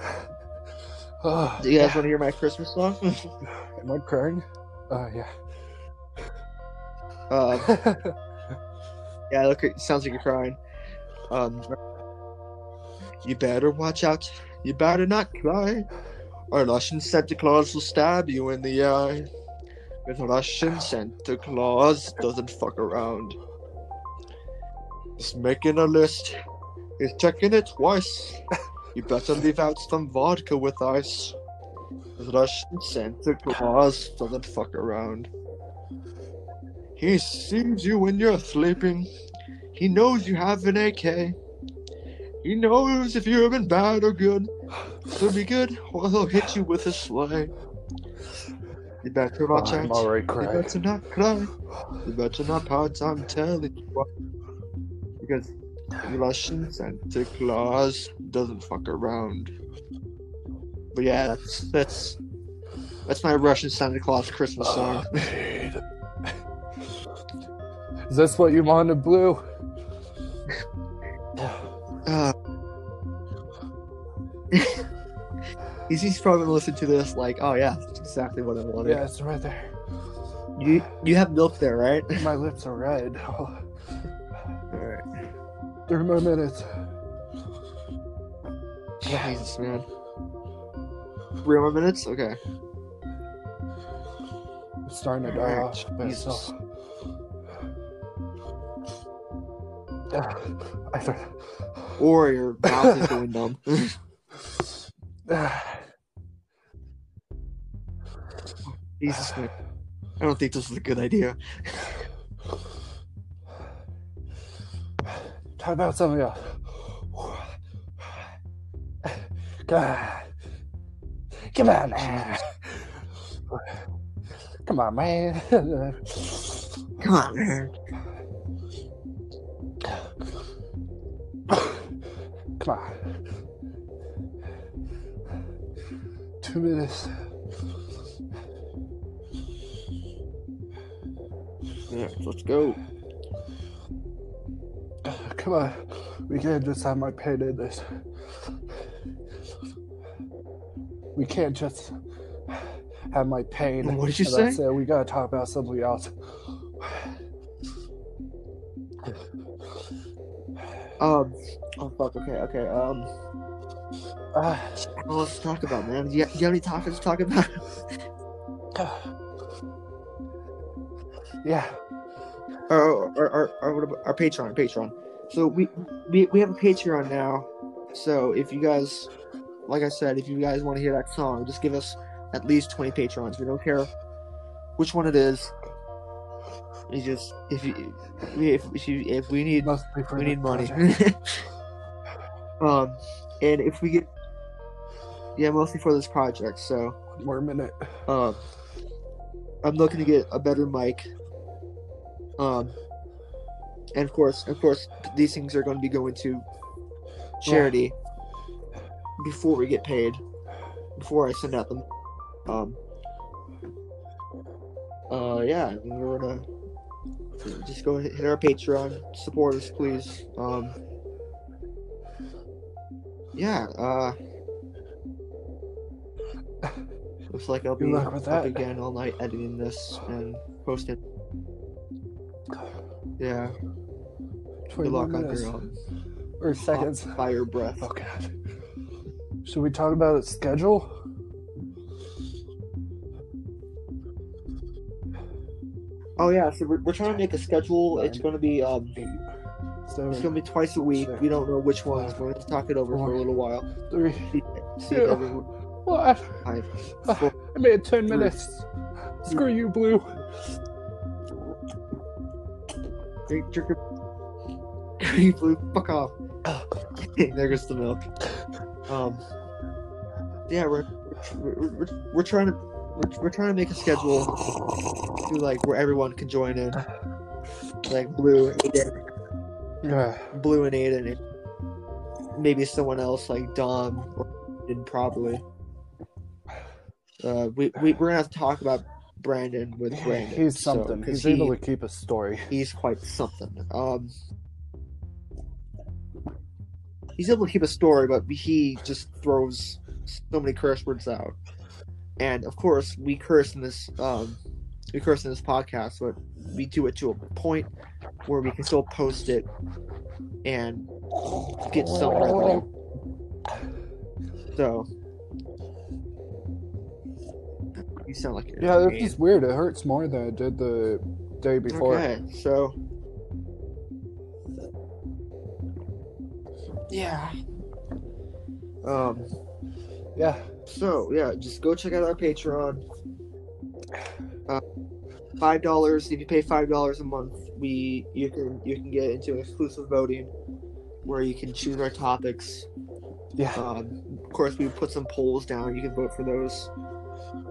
Oh, Do you guys want to hear my Christmas song? Am I crying? Uh, yeah. uh, yeah, look, it sounds like you're crying. Um, you better watch out. You better not cry. Or Russian Santa Claus will stab you in the eye. With Russian Santa Claus doesn't fuck around. He's making a list. He's checking it twice. You better leave out some vodka with ice. Russian Santa Claus doesn't fuck around. He sees you when you're sleeping. He knows you have an AK. He knows if you've been bad or good. So be good, or he'll hit you with a sleigh. You better watch I'm out. You better not cry. You better not pout. I'm telling you what. Because Russian Santa Claus doesn't fuck around. But yeah, that's that's that's my Russian Santa Claus Christmas song. Oh. Is this what you wanted, Blue? Uh, he's, probably gonna listen to this like, oh yeah, that's exactly what I wanted. Yeah, it's right there. You you have milk there, right? My lips are red. Right. Three more minutes. Jesus, man. Three more minutes. Okay. It's starting to die off by Jesus. itself. Ah, I th- Or your mouth is going numb. Jesus, man. I don't think this is a good idea. Talk about something else. God. Come on, man. Come on, man. Come on, man. Come on. Two minutes. Yeah, let's go. Come on. We can't just have my pain in this. We can't just have my pain. What did you say? We gotta talk about something else. Um. Oh fuck. Okay. Okay. Um. What else to talk about, man? Do you, do you have any topics to talk about? yeah. or, or, or, or about our Patreon, Patreon. So we, we we have a Patreon now. So if you guys, like I said, if you guys want to hear that song, just give us at least twenty patrons. We don't care which one it is. You just if you if, if you if we need we need money. um, and if we get yeah, mostly for this project. So One more minute. um, I'm looking to get a better mic. Um, and of course, of course, these things are going to be going to charity before we get paid. Before I send out them. Um. Uh, yeah, we're gonna just go hit our Patreon, support us, please. Um. Yeah. Uh. Looks like I'll be up again all night editing this and posting. Yeah. 20 Good luck on your um, Or seconds. fire breath. Oh god. Should we talk about its schedule? Oh yeah, so we're, we're trying to make a schedule. It's going to be um, Eight, it's going to be twice a week. Six. We don't know which ones. We're going to talk it over for a little while. three. See, see Two. What? Five, Ah, four, I made 10 Three. minutes. Screw you, Blue. drink, drink your- You blue, fuck off. there goes the milk. Um, yeah, we're we're, we're, we're trying to we're, we're trying to make a schedule to like where everyone can join in, like Blue, Aiden, Yeah. Blue and Aiden, and maybe someone else like Dom or Aiden probably. Uh, we, we we're gonna have to talk about Brandon with Brandon. He's so- something. 'cause He's he- able to keep a story. he's quite something. Um, he's able to keep a story, but he just throws so many curse words out. And of course, we curse in this um, we curse in this podcast, but we do it to a point where we can still post it and get some revenue. So. You sound like you're Yeah, it's just weird. It hurts more than it did the day before. Okay, so yeah. Um. Yeah. So yeah, just go check out our Patreon. Uh, five dollars. If you pay five dollars a month, we you can you can get into exclusive voting, where you can choose our topics. Yeah. Um, of course, we put some polls down. You can vote for those.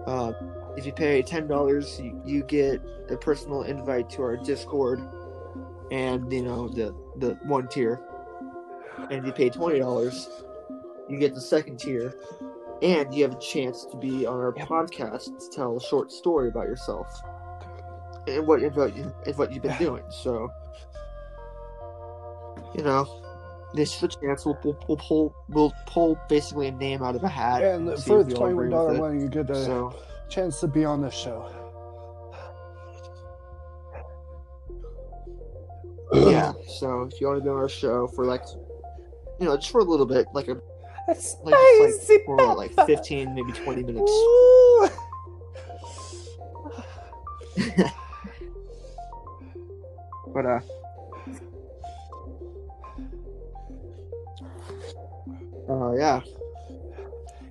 Uh, if you pay ten dollars, you, you get a personal invite to our Discord, and you know the the one tier. And if you pay twenty dollars, you get the second tier, and you have a chance to be on our Yep. podcast to tell a short story about yourself and what and what, you, and what you've been doing. So, you know, this is a chance. We'll, we'll, we'll pull we'll pull basically a name out of a hat. And see for the we all agree twenty-one with dollar one, you get a So chance to be on the show. yeah. So if you want to be on our show for like, you know, just for a little bit, like a like just like for like fifteen, maybe twenty minutes. But uh. Uh yeah.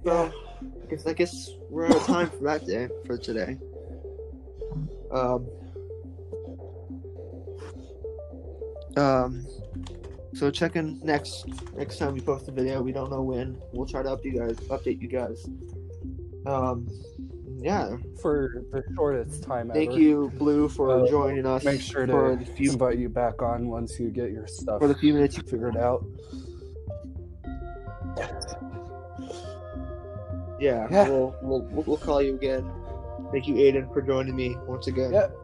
So I guess I guess we're out of time for that day for today. Um. Um. So check in next next time we post a video. We don't know when. We'll try to update you guys. Update you guys. Um. Yeah. For the shortest time Thank ever. you, Blue, for Uh, joining us. Make sure to few invite you back on once you get your stuff for the few minutes you figured out. Yeah, Yeah. We'll, we'll we'll call you again. Thank you, Aiden, for joining me once again. Yep.